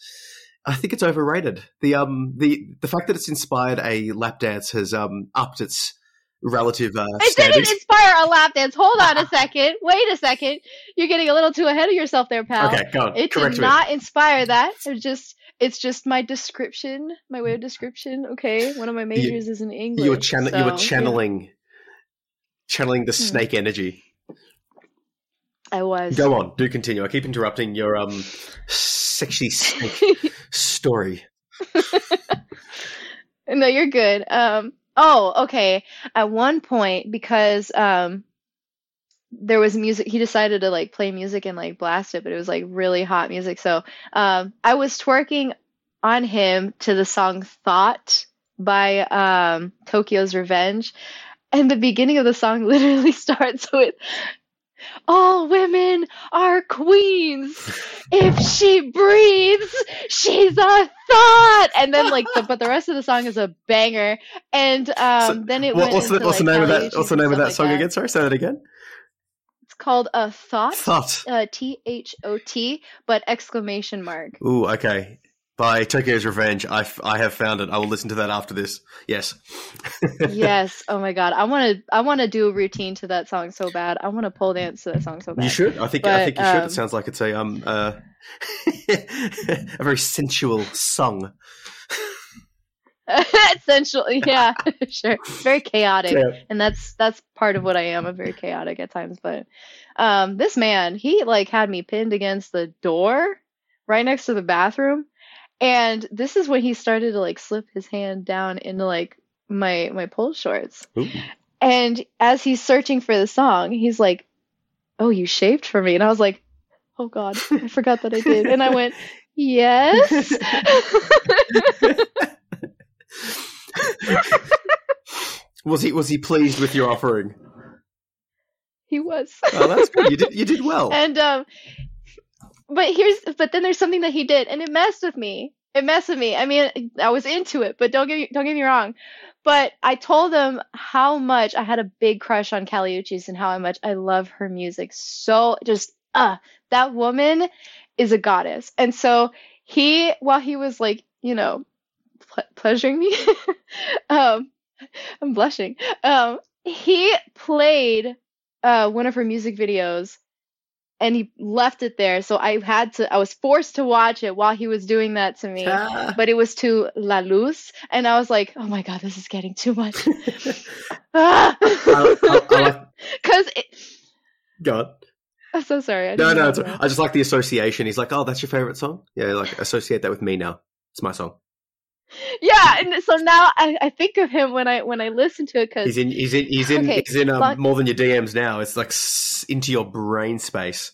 I think it's overrated. The um the the fact that it's inspired a lap dance has um upped its relative uh, It didn't inspire a lap dance. Hold on a second. Wait a second. You're getting a little too ahead of yourself there, pal. Okay, go on. It Correct did me. not inspire that. It's just it's just my description, my way of description. Okay, one of my majors is in English. you were channel. you so, were yeah. channeling, channeling the Hmm. snake energy. I was. Go on. Do continue. I keep interrupting your um sexy snake story. No, you're good. Um, oh, okay. At one point, because um, there was music, he decided to like play music and like blast it, but it was like really hot music. So um, I was twerking on him to the song "Thought" by um, Tokyo's Revenge, and the beginning of the song literally starts with. All women are queens. If she breathes, she's a thought. And then like the but the rest of the song is a banger. And um So, then it What, went what's the into what's the name of that? What's the name of that like song again? Sorry, say that again. It's called a thought. Thought. Uh, T H O T, but exclamation mark. Ooh, okay. By Tokyo's Revenge. I, f- I have found it. I will listen to that after this. Yes. yes. Oh my god. I want to. I want to do a routine to that song so bad. I want to pole dance to that song so bad. You should. I think. I think you should. um, It sounds like it's a um uh, a very sensual song. Essentially, yeah, sure. Very chaotic. Yeah. and that's that's part of what I am. I'm very chaotic at times, but um, this man, he like had me pinned against the door right next to the bathroom, and this is when he started to like slip his hand down into like my my pole shorts, Ooh. and as he's searching for the song, he's like, "Oh, you shaved for me," and I was like, "Oh God, I forgot that I did," and I went, "Yes." was he was he pleased with your offering? he was. Oh, that's good. You did you did well. And um but here's but then there's something that he did and it messed with me. It messed with me. I mean, I was into it, but don't get me, don't get me wrong. But I told him how much I had a big crush on Kali Uchis and how much I love her music. So just uh that woman is a goddess. And so he while he was like, you know, ple- pleasuring me um I'm blushing. Um he played uh one of her music videos and he left it there. So I had to, I was forced to watch it while he was doing that to me. Ah. But it was to La Luz, and I was like, oh my god, this is getting too much. Ah. Because go on. I'm so sorry. I No, no, it's. I just like the association. He's like, "Oh, that's your favorite song." Yeah, like associate that with me now. It's my song. Yeah, and so now I, I think of him when I when I listen to it because He's in. He's in. He's in. Okay, he's in um, but- more than your DMs now. It's like into your brain space.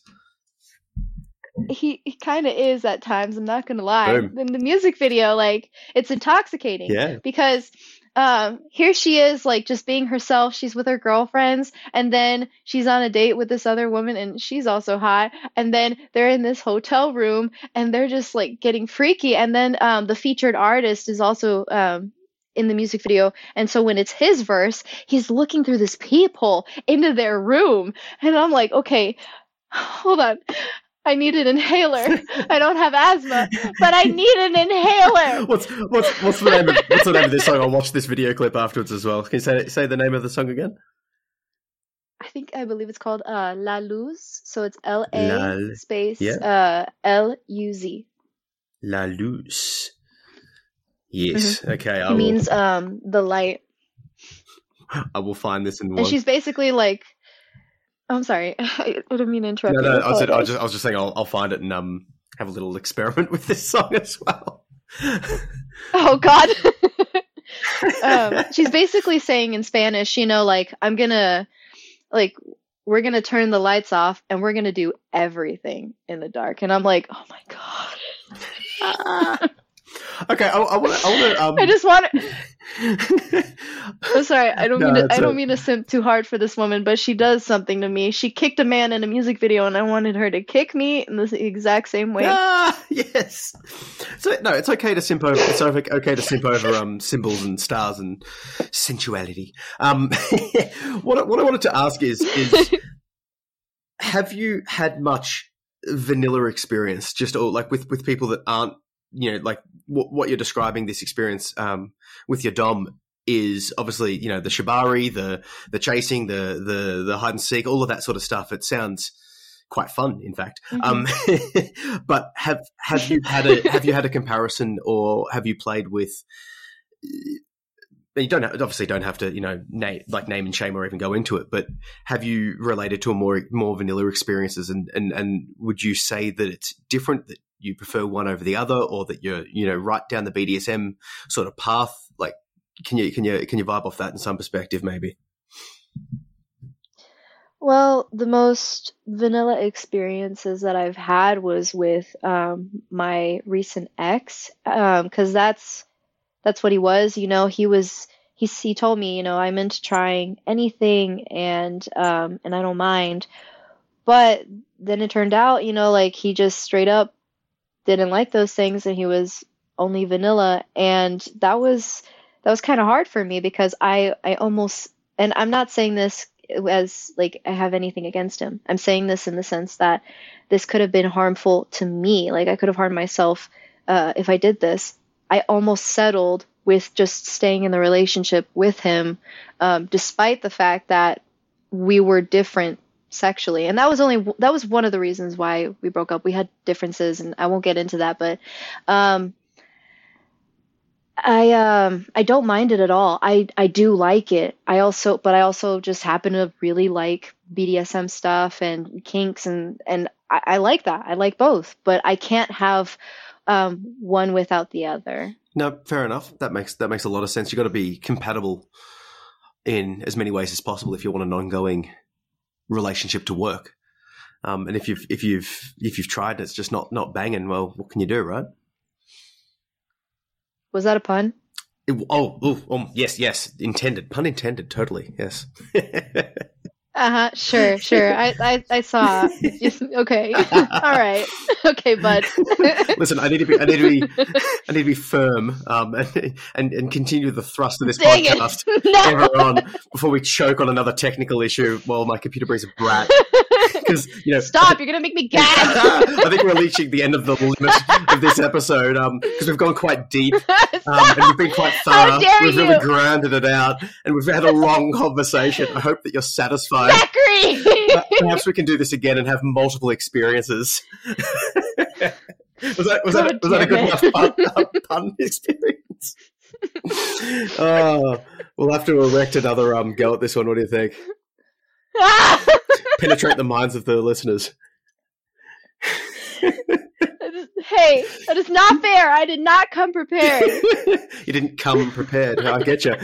he, he kind of is at times. I'm not gonna lie. Boom. In the music video, like it's intoxicating. Yeah. because um here she is like just being herself. She's with her girlfriends and then she's on a date with this other woman and she's also hot. And then they're in this hotel room and they're just like getting freaky. And then um the featured artist is also um in the music video. And so when it's his verse he's looking through this peephole into their room. And i'm like okay hold on i need an inhaler i don't have asthma but i need an inhaler What's what's what's the name of what's the name of this song? I'll watch this video clip afterwards as well. Can you say say the name of the song again? I think I believe it's called uh La Luz. So it's La- space yeah. uh L U Z. La Luz. Yes. Okay. I It will. means um the light. I will find this in one. And she's basically like I'm sorry. I didn't mean to interrupt No, no. I was, I was just I was just saying I'll, I'll find it and um have a little experiment with this song as well. Oh god. um she's basically saying in Spanish, you know, like I'm gonna like we're gonna turn the lights off and we're gonna do everything in the dark. And I'm like, oh my god. Okay. I, I want. To. Um, I just want I'm sorry. I don't No, mean to, don't mean to simp too hard for this woman, but she does something to me. She kicked a man in a music video, and I wanted her to kick me in the exact same way. Ah, yes. So no, it's okay to simp over. It's okay to simp over um symbols and stars and sensuality. Um, what I- what I wanted to ask is is have you had much vanilla experience? Just or like with with people that aren't you know like what, what you're describing this experience um with your dom is obviously you know the shibari the the chasing the the the hide and seek all of that sort of stuff. It sounds quite fun in fact. Um but have have you had a have you had a comparison or have you played with you don't have, obviously don't have to you know name like name and shame or even go into it but have you related to a more more vanilla experiences? And and and would you say that it's different that you prefer one over the other or that you're you know right down the BDSM sort of path like can you can you can you vibe off that in some perspective maybe Well, the most vanilla experiences that I've had was with um, my recent ex, because that's that's what he was. You know, he was he he told me, you know, I'm into trying anything, and um, and I don't mind. But then it turned out, you know, like he just straight up didn't like those things, and he was only vanilla, and that was that was kind of hard for me because I I almost and I'm not saying this as like I have anything against him. I'm saying this in the sense that this could have been harmful to me. Like I could have harmed myself uh, if I did this. I almost settled with just staying in the relationship with him, um, despite the fact that we were different sexually, and that was only that was one of the reasons why we broke up. We had differences, and I won't get into that, but um, I um I don't mind it at all. I I do like it. I also but I also just happen to really like BDSM stuff and kinks and and I, I like that. I like both, but I can't have um one without the other. No, fair enough. That makes that makes a lot of sense. You've got to be compatible in as many ways as possible if you want an ongoing relationship to work. Um, and if you've if you've if you've tried and it's just not not banging, well, what can you do, right? Was that a pun? It- oh, oh, oh, yes, yes, intended, pun intended, totally, yes. Uh-huh, sure, sure. I I, I saw. okay. All right. Okay, bud. Listen, I need to be, I need to be, I need to be firm, um, and and, and continue the thrust of this Dang podcast no. ever on before we choke on another technical issue while my computer brings a brat. Because you know, Stop, you're going to make me gag. I think we're reaching the end of the limit of this episode because we've gone quite deep um, and we've been quite thorough. We've really grounded it out and we've had a long conversation. I hope that you're satisfied Zachary! Perhaps we can do this again and have multiple experiences. was that was, that, was that a good enough pun, uh, pun experience? oh, we'll have to erect another um, go at this one. What do you think? Penetrate the minds of the listeners. Hey, that is not fair. I did not come prepared. you didn't come prepared. I get you.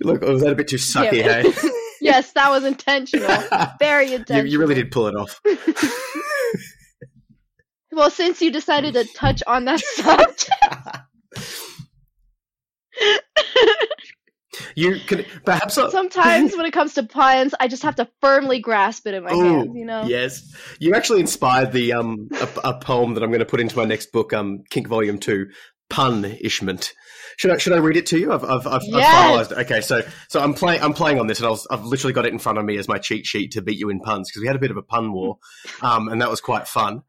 Look, oh, was that a bit too sucky? Damn Hey, yes, that was intentional. Very you, intentional. you really did pull it off. Well, since you decided to touch on that subject, You can perhaps. uh, sometimes when it comes to puns, I just have to firmly grasp it in my Ooh, hands. You know. Yes, you actually inspired the um a, a poem that I'm going to put into my next book, um Kink Volume Two, Punishment. Should I should I read it to you? I've I've, I've, Yes. I've finalized. it. Okay, so so I'm playing I'm playing on this, and I was, I've literally got it in front of me as my cheat sheet to beat you in puns because we had a bit of a pun war, um, and that was quite fun.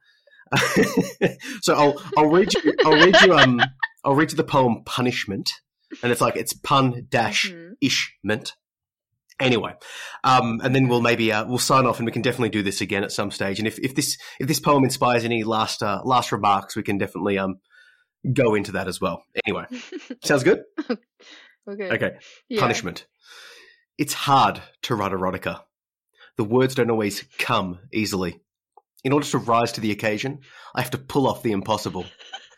so I'll I'll read you I'll read you um I'll read you the poem Punishment, and it's like it's pun dash Mhm. ishment. Anyway, um, and then we'll maybe uh, we'll sign off, and we can definitely do this again at some stage. And if, if this if this poem inspires any last uh, last remarks, we can definitely um go into that as well. Anyway, sounds good. Okay. Okay, Yeah. punishment. It's hard to write erotica. The words don't always come easily. In order to rise to the occasion, I have to pull off the impossible.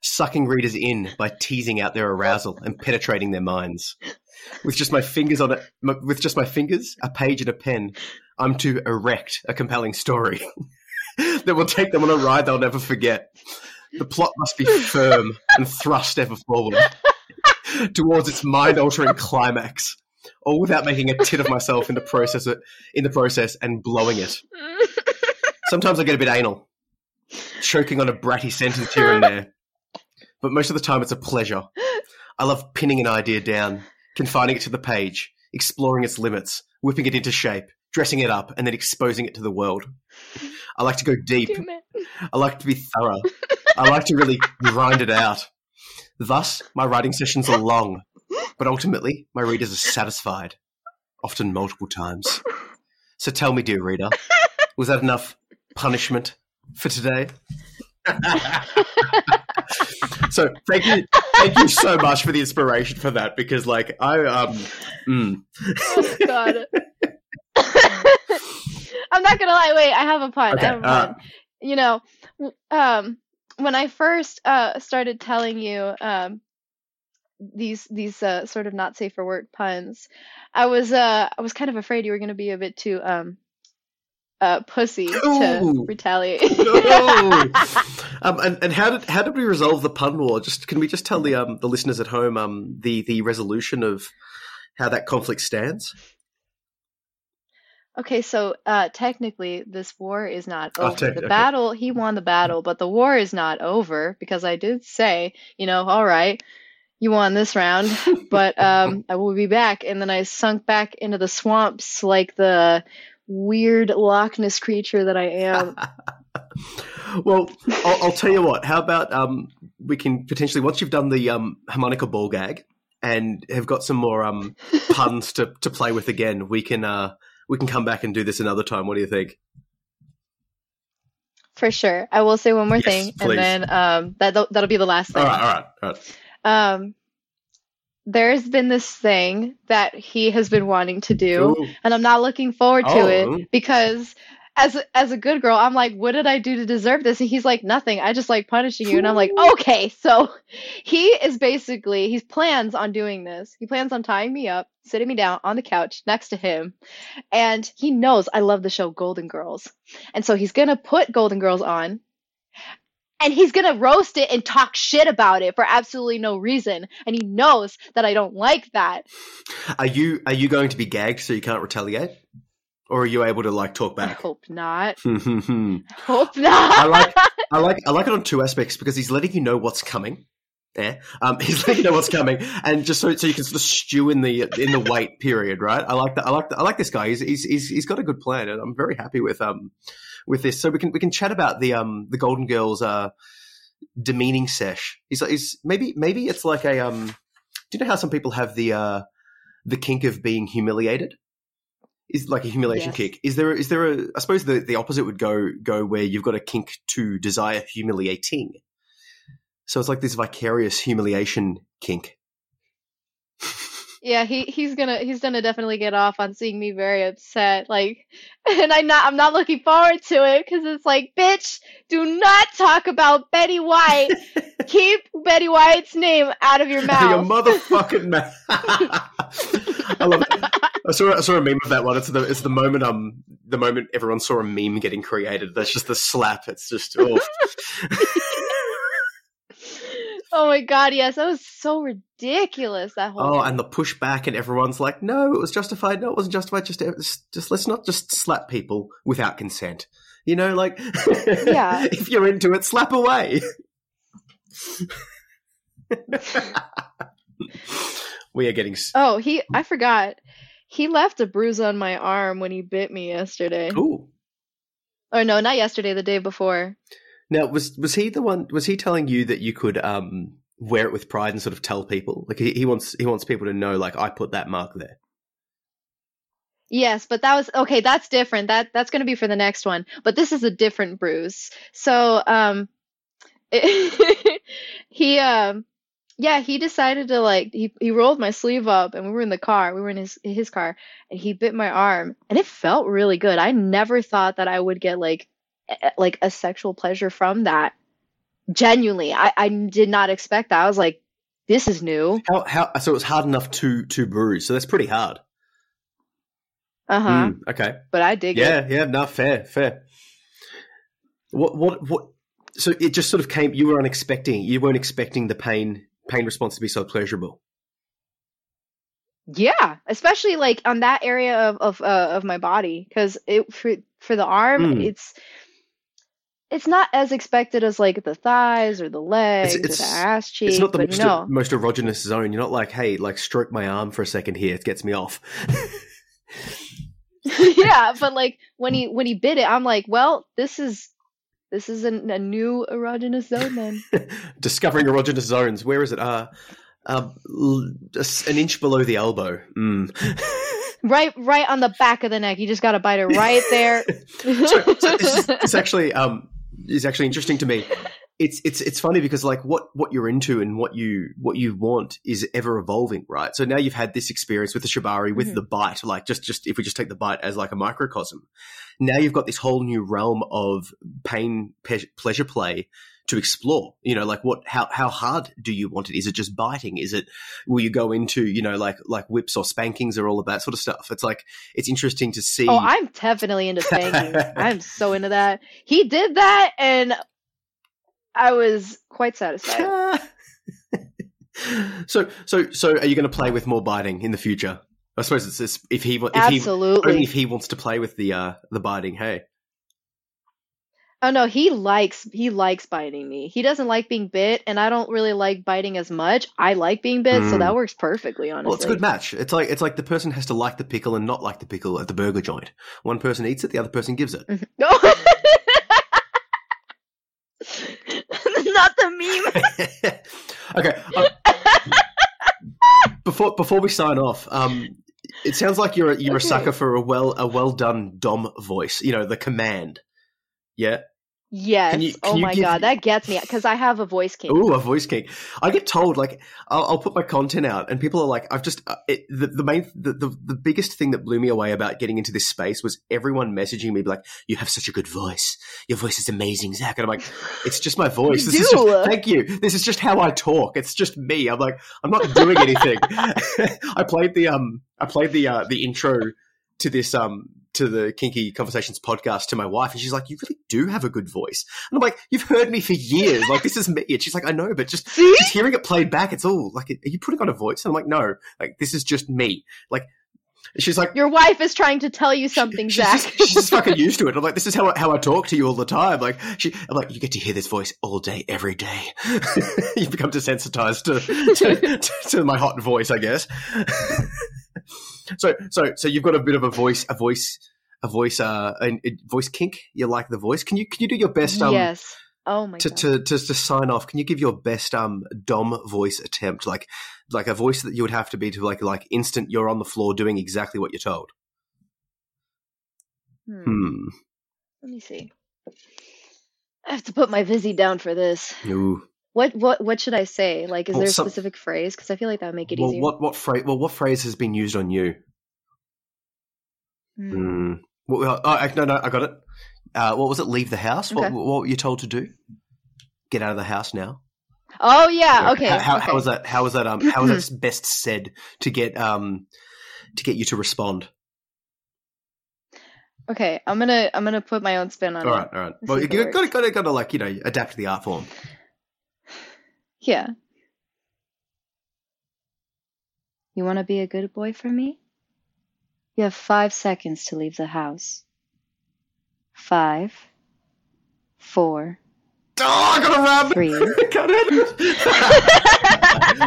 Sucking readers in by teasing out their arousal and penetrating their minds. With just my fingers on it, with just my fingers, a page and a pen, I'm to erect a compelling story that will take them on a ride they'll never forget. The plot must be firm and thrust ever forward towards its mind-altering climax, all without making a tit of myself in the process in the process and blowing it. Sometimes I get a bit anal, choking on a bratty sentence here and there, but most of the time it's a pleasure. I love pinning an idea down, confining it to the page, exploring its limits, whipping it into shape, dressing it up, and then exposing it to the world. I like to go deep. I like to be thorough. I like to really grind it out. Thus, my writing sessions are long, but ultimately, my readers are satisfied, often multiple times. So tell me, dear reader, was that enough punishment for today? so thank you, thank you so much for the inspiration for that because, like, I um, mm. Oh, God. I'm not gonna lie. Wait, I have a pun. Okay, I have a uh, you know, um, when I first uh started telling you um these these uh, sort of not safe for work puns, I was uh I was kind of afraid you were gonna be a bit too um uh pussy to retaliate. No. um, and, and how did how did we resolve the pun war? Just can we just tell the um the listeners at home um the the resolution of how that conflict stands? Okay, so uh, technically, this war is not Oh, over. the okay. battle, he won the battle, but the war is not over because I did say, you know, all right, you won this round, but um, I will be back. And then I sunk back into the swamps like the weird Loch Ness creature that I am. well, I'll, I'll tell you what. How about um we can potentially once you've done the um harmonica ball gag and have got some more um puns to to play with again, we can uh we can come back and do this another time. What do you think? For sure. I will say one more Yes, thing, please. and then um, that that'll be the last thing. All right, all right, all right. Um, there's been this thing that he has been wanting to do. Ooh. and I'm not looking forward to Oh. it because as as a good girl, I'm like, what did I do to deserve this? And he's like, nothing. I just like punishing you. And I'm like, okay. So he is basically he plans on doing this. He plans on tying me up, sitting me down on the couch next to him, and he knows I love the show Golden Girls, and so he's gonna put Golden Girls on. And he's gonna roast it and talk shit about it for absolutely no reason. And he knows that I don't like that. Are you are you going to be gagged so you can't retaliate, or are you able to like talk I back? hope not. I Hope not. i like I like I like it on two aspects because he's letting you know what's coming. Yeah, um, he's letting you know what's coming, and just so so you can sort of stew in the in the wait period, right? I like that. I like that. I like this guy. He's, he's he's he's got a good plan, and I'm very happy with um with this. So we can we can chat about the um the Golden Girls uh demeaning sesh. He's like he's maybe maybe it's like a um. Do you know how some people have the uh the kink of being humiliated? is like a humiliation Yes. kick. Is there is there a I suppose the, the opposite would go go where you've got a kink to desire humiliating. So it's like this vicarious humiliation kink. Yeah, he he's gonna he's gonna definitely get off on seeing me very upset. Like, and I'm not I'm not looking forward to it because it's like, bitch, do not talk about Betty White. Keep Betty White's name out of your mouth. Your motherfucking mouth. I love it. I saw I saw a meme of that one. It's the it's the moment um the moment everyone saw a meme getting created. That's just the slap. It's just oh Oh my god, yes, that was so ridiculous. That whole oh, thing. and the pushback, and everyone's like, no, it was justified. No, it wasn't justified. Just uh, just, just let's not just slap people without consent. You know, like Yeah. if you're into it, slap away. we are getting s- Oh, he I forgot. He left a bruise on my arm when he bit me yesterday. Oh no, not yesterday, the day before. Now, was was he the one? Was he telling you that you could um, wear it with pride and sort of tell people? Like he, he wants he wants people to know, like I put that mark there. Yes, but that was okay, that's different. That that's going to be for the next one. But this is a different bruise. So, um he um yeah, he decided to like he he rolled my sleeve up and we were in the car. We were in his his car and he bit my arm and it felt really good. I never thought that I would get like like a sexual pleasure from that. Genuinely. I I did not expect that. I was like this is new. How how so it was hard enough to to bruise. So that's pretty hard. Uh-huh. Mm, okay. But I dig it. Yeah, yeah, no, fair, fair. What what what? So it just sort of came. You were unexpecting. You weren't expecting the pain pain response to be so pleasurable. Yeah, especially like on that area of of uh, of my body because it for for the arm Mm. it's it's not as expected as like the thighs or the legs or it's- the ass cheek, It's not the most, no. most erogenous zone. You're not like, hey, like stroke my arm for a second here. It gets me off. yeah, but like when he when he bit it, I'm like, well, this is this is an, a new erogenous zone then. Discovering erogenous zones. Where is it? Uh, uh, an inch below the elbow. Mm. right right on the back of the neck. You just got to bite it right there. so, so this is, it's actually um is actually interesting to me. It's it's it's funny because like what what you're into and what you what you want is ever evolving, right? So now you've had this experience with the shibari, with Mhm. the bite, like just just if we just take the bite as like a microcosm, now you've got this whole new realm of pain pe- pleasure play to explore. You know, like what how how hard do you want it? Is it just biting? Is it will you go into you know like like whips or spankings or all of that sort of stuff? It's like it's interesting to see. Oh, I'm definitely into spanking. I'm so into that. He did that, and I was quite satisfied. so, so, so, are you going to play with more biting in the future? I suppose it's this, if he if he only Absolutely. if he wants to play with the uh the biting. Hey, Oh no, he likes he likes biting me. He doesn't like being bit, and I don't really like biting as much. I like being bit, so Mm. that works perfectly. Honestly, well, it's a good match. It's like it's like the person has to like the pickle and not like the pickle at the burger joint. One person eats it, the other person gives it. No. Not the meme. okay. um, before before we sign off, um, it sounds like you're a, you're Okay. a sucker for a well a well done dom voice. You know, the command. Yeah. Yes. Can you- can oh my give- god, that gets me because I have a voice kink. Ooh, a voice kink. I get told like I'll, I'll put my content out, and people are like, "I've just." Uh, it, the, the main, the, the the biggest thing that blew me away about getting into this space was everyone messaging me like, "You have such a good voice. Your voice is amazing, Zach." And I'm like, "It's just my voice. This is just, thank you. This is just how I talk. It's just me." I'm like, I'm not doing anything. I played the um, I played the uh, the intro to this um to the Kinky Conversations podcast to my wife, and she's like, "You really do have a good voice." And I'm like, "You've heard me for years. Like this is me." And she's like, "I know, but just See? just hearing it played back, it's all like, are you putting on a voice?" And I'm like, "No, like this is just me." Like she's like. Your wife is trying to tell you something, She's Zach. just, she's just fucking used to it. I'm like, this is how I, how I talk to you all the time. Like, she, I'm like, you get to hear this voice all day, every day. You've become desensitized to, to, to, to my hot voice, I guess. so, so, so you've got a bit of a voice, a voice, a voice, uh, a, a voice kink. You like the voice? Can you can you do your best? Um, yes. Oh my to, god. to, to to sign off, can you give your best um dom voice attempt, like like a voice that you would have to be to like like instant you're on the floor doing exactly what you're told? Hmm. Hmm. Let me see. I have to put my Vizzy down for this. Ooh. What what what should I say? Like, is Well, there a some- specific phrase? Because I feel like that would make it Well, easier. what what phrase? Well, what phrase has been used on you? Hmm. What, oh, no, no, I got it. Uh, what was it? Leave the house. What, Okay. what were you told to do? Get out of the house now. Oh yeah. Okay. How, how, okay. how was that? How was that? Um, how was that best said to get um to get you to respond? Okay. I'm gonna I'm gonna put my own spin on All it. right, all right. Let's Well, you if it got to got to got to like you know adapt to the art form. Yeah. You want to be a good boy for me? You have five seconds to leave the house. Five, four, Oh, I gotta run. three.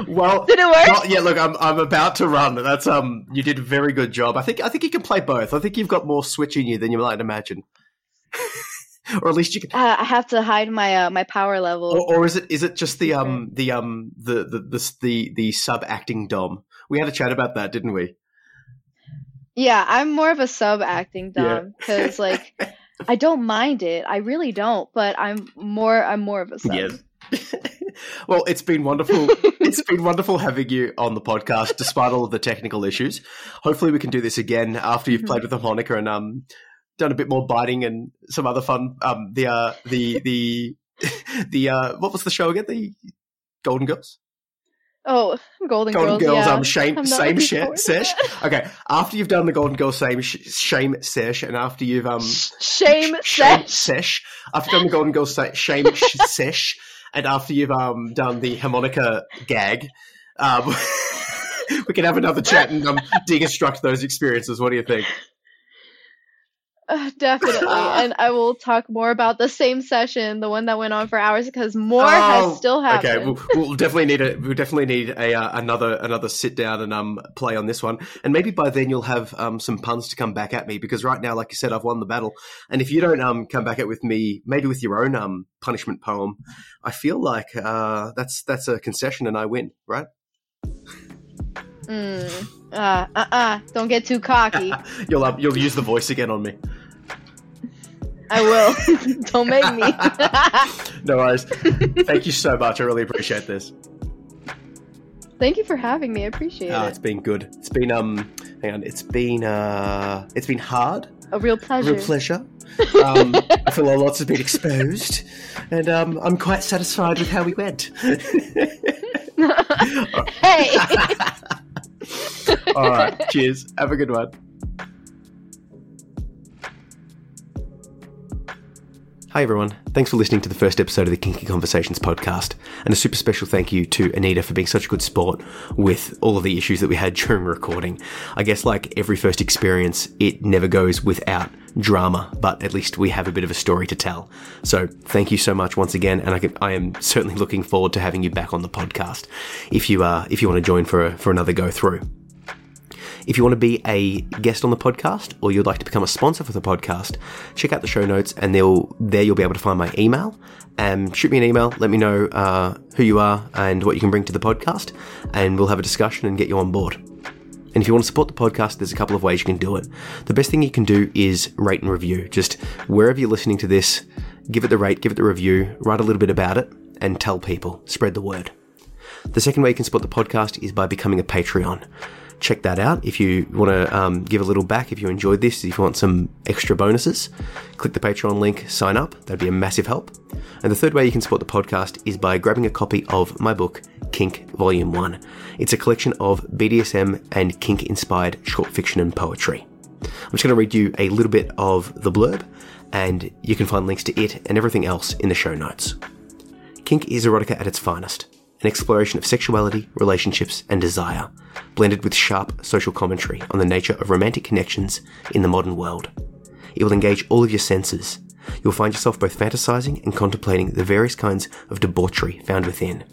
Well, Did it work? not yet. Look, I'm I'm about to run. That's um, you did a very good job. I think I think you can play both. I think you've got more switch in you than you might imagine, or at least you can. Uh, I have to hide my uh, my power level. Or, or is it is it just the um the um the the the the, the sub acting dom? We had a chat about that, didn't we? Yeah, I'm more of a sub acting Yeah. dom because like I don't mind it. I really don't, but I'm more I'm more of a sub. Yes. well, it's been wonderful. it's been wonderful having you on the podcast, despite all of the technical issues. Hopefully, we can do this again after you've Mhm. played with the harmonica and um done a bit more biting and some other fun. Um, the uh, the the the uh, what was the show again? The Golden Girls. Oh, Golden, Golden Girls. Girls. yeah. Um, shame I'm same looking sh- sesh. Okay, after you've done the Golden Girls same sh- shame sesh, and after you've um Shame sh- shame sesh. sesh. After you've done the Golden Girls sa- shame sh- sesh, and after you've um done the harmonica gag, um, we can have another chat and um deconstruct those experiences. What do you think? Uh, definitely. and I will talk more about the same session, the one that went on for hours, because more Oh, has still happened. Okay, we'll, we'll definitely need a we'll definitely need a uh, another another sit down and um play on this one, and maybe by then you'll have um some puns to come back at me because right now, like you said, I've won the battle, and if you don't um come back at with me, maybe with your own um punishment poem, I feel like uh that's that's a concession and I win, right? Mm. Uh, uh, uh. Don't get too cocky. You'll um, you'll use the voice again on me. I will. Don't make me. No worries. Thank you so much. I really appreciate this. Thank you for having me. I appreciate Ah, it. it's been good. It's been um, hang on. It's been uh, it's been hard. A real pleasure. Real pleasure. Um, I feel a lot has been exposed, and um, I'm quite satisfied with how we went. hey. All right, cheers. Have a good one. Hi, everyone. Thanks for listening to the first episode of the Kinky Conversations podcast. And a super special thank you to Anita for being such a good sport with all of the issues that we had during recording. I guess, like every first experience, it never goes without drama, but at least we have a bit of a story to tell. So, thank you so much once again. And I, can, I am certainly looking forward to having you back on the podcast if you, uh, if you want to join for, a, for another go through. If you want to be a guest on the podcast or you'd like to become a sponsor for the podcast, check out the show notes and there you'll be able to find my email. Um, shoot me an email, let me know uh, who you are and what you can bring to the podcast, and we'll have a discussion and get you on board. And if you want to support the podcast, there's a couple of ways you can do it. The best thing you can do is rate and review. Just wherever you're listening to this, give it the rate, give it the review, write a little bit about it, and tell people. Spread the word. The second way you can support the podcast is by becoming a Patreon. Check that out if you want to um, give a little back. If you enjoyed this, if you want some extra bonuses, click the Patreon link, sign up. That'd be a massive help. And the third way you can support the podcast is by grabbing a copy of my book, Kink Volume 1. It's a collection of BDSM and kink inspired short fiction and poetry. I'm just going to read you a little bit of the blurb, and you can find links to it and everything else in the show notes. Kink is erotica at its finest an exploration of sexuality, relationships, and desire, blended with sharp social commentary on the nature of romantic connections in the modern world. It will engage all of your senses. You'll find yourself both fantasizing and contemplating the various kinds of debauchery found within.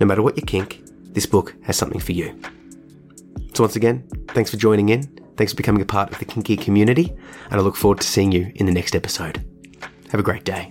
No matter what your kink, this book has something for you. So, once again, thanks for joining in. Thanks for becoming a part of the kinky community, and I look forward to seeing you in the next episode. Have a great day.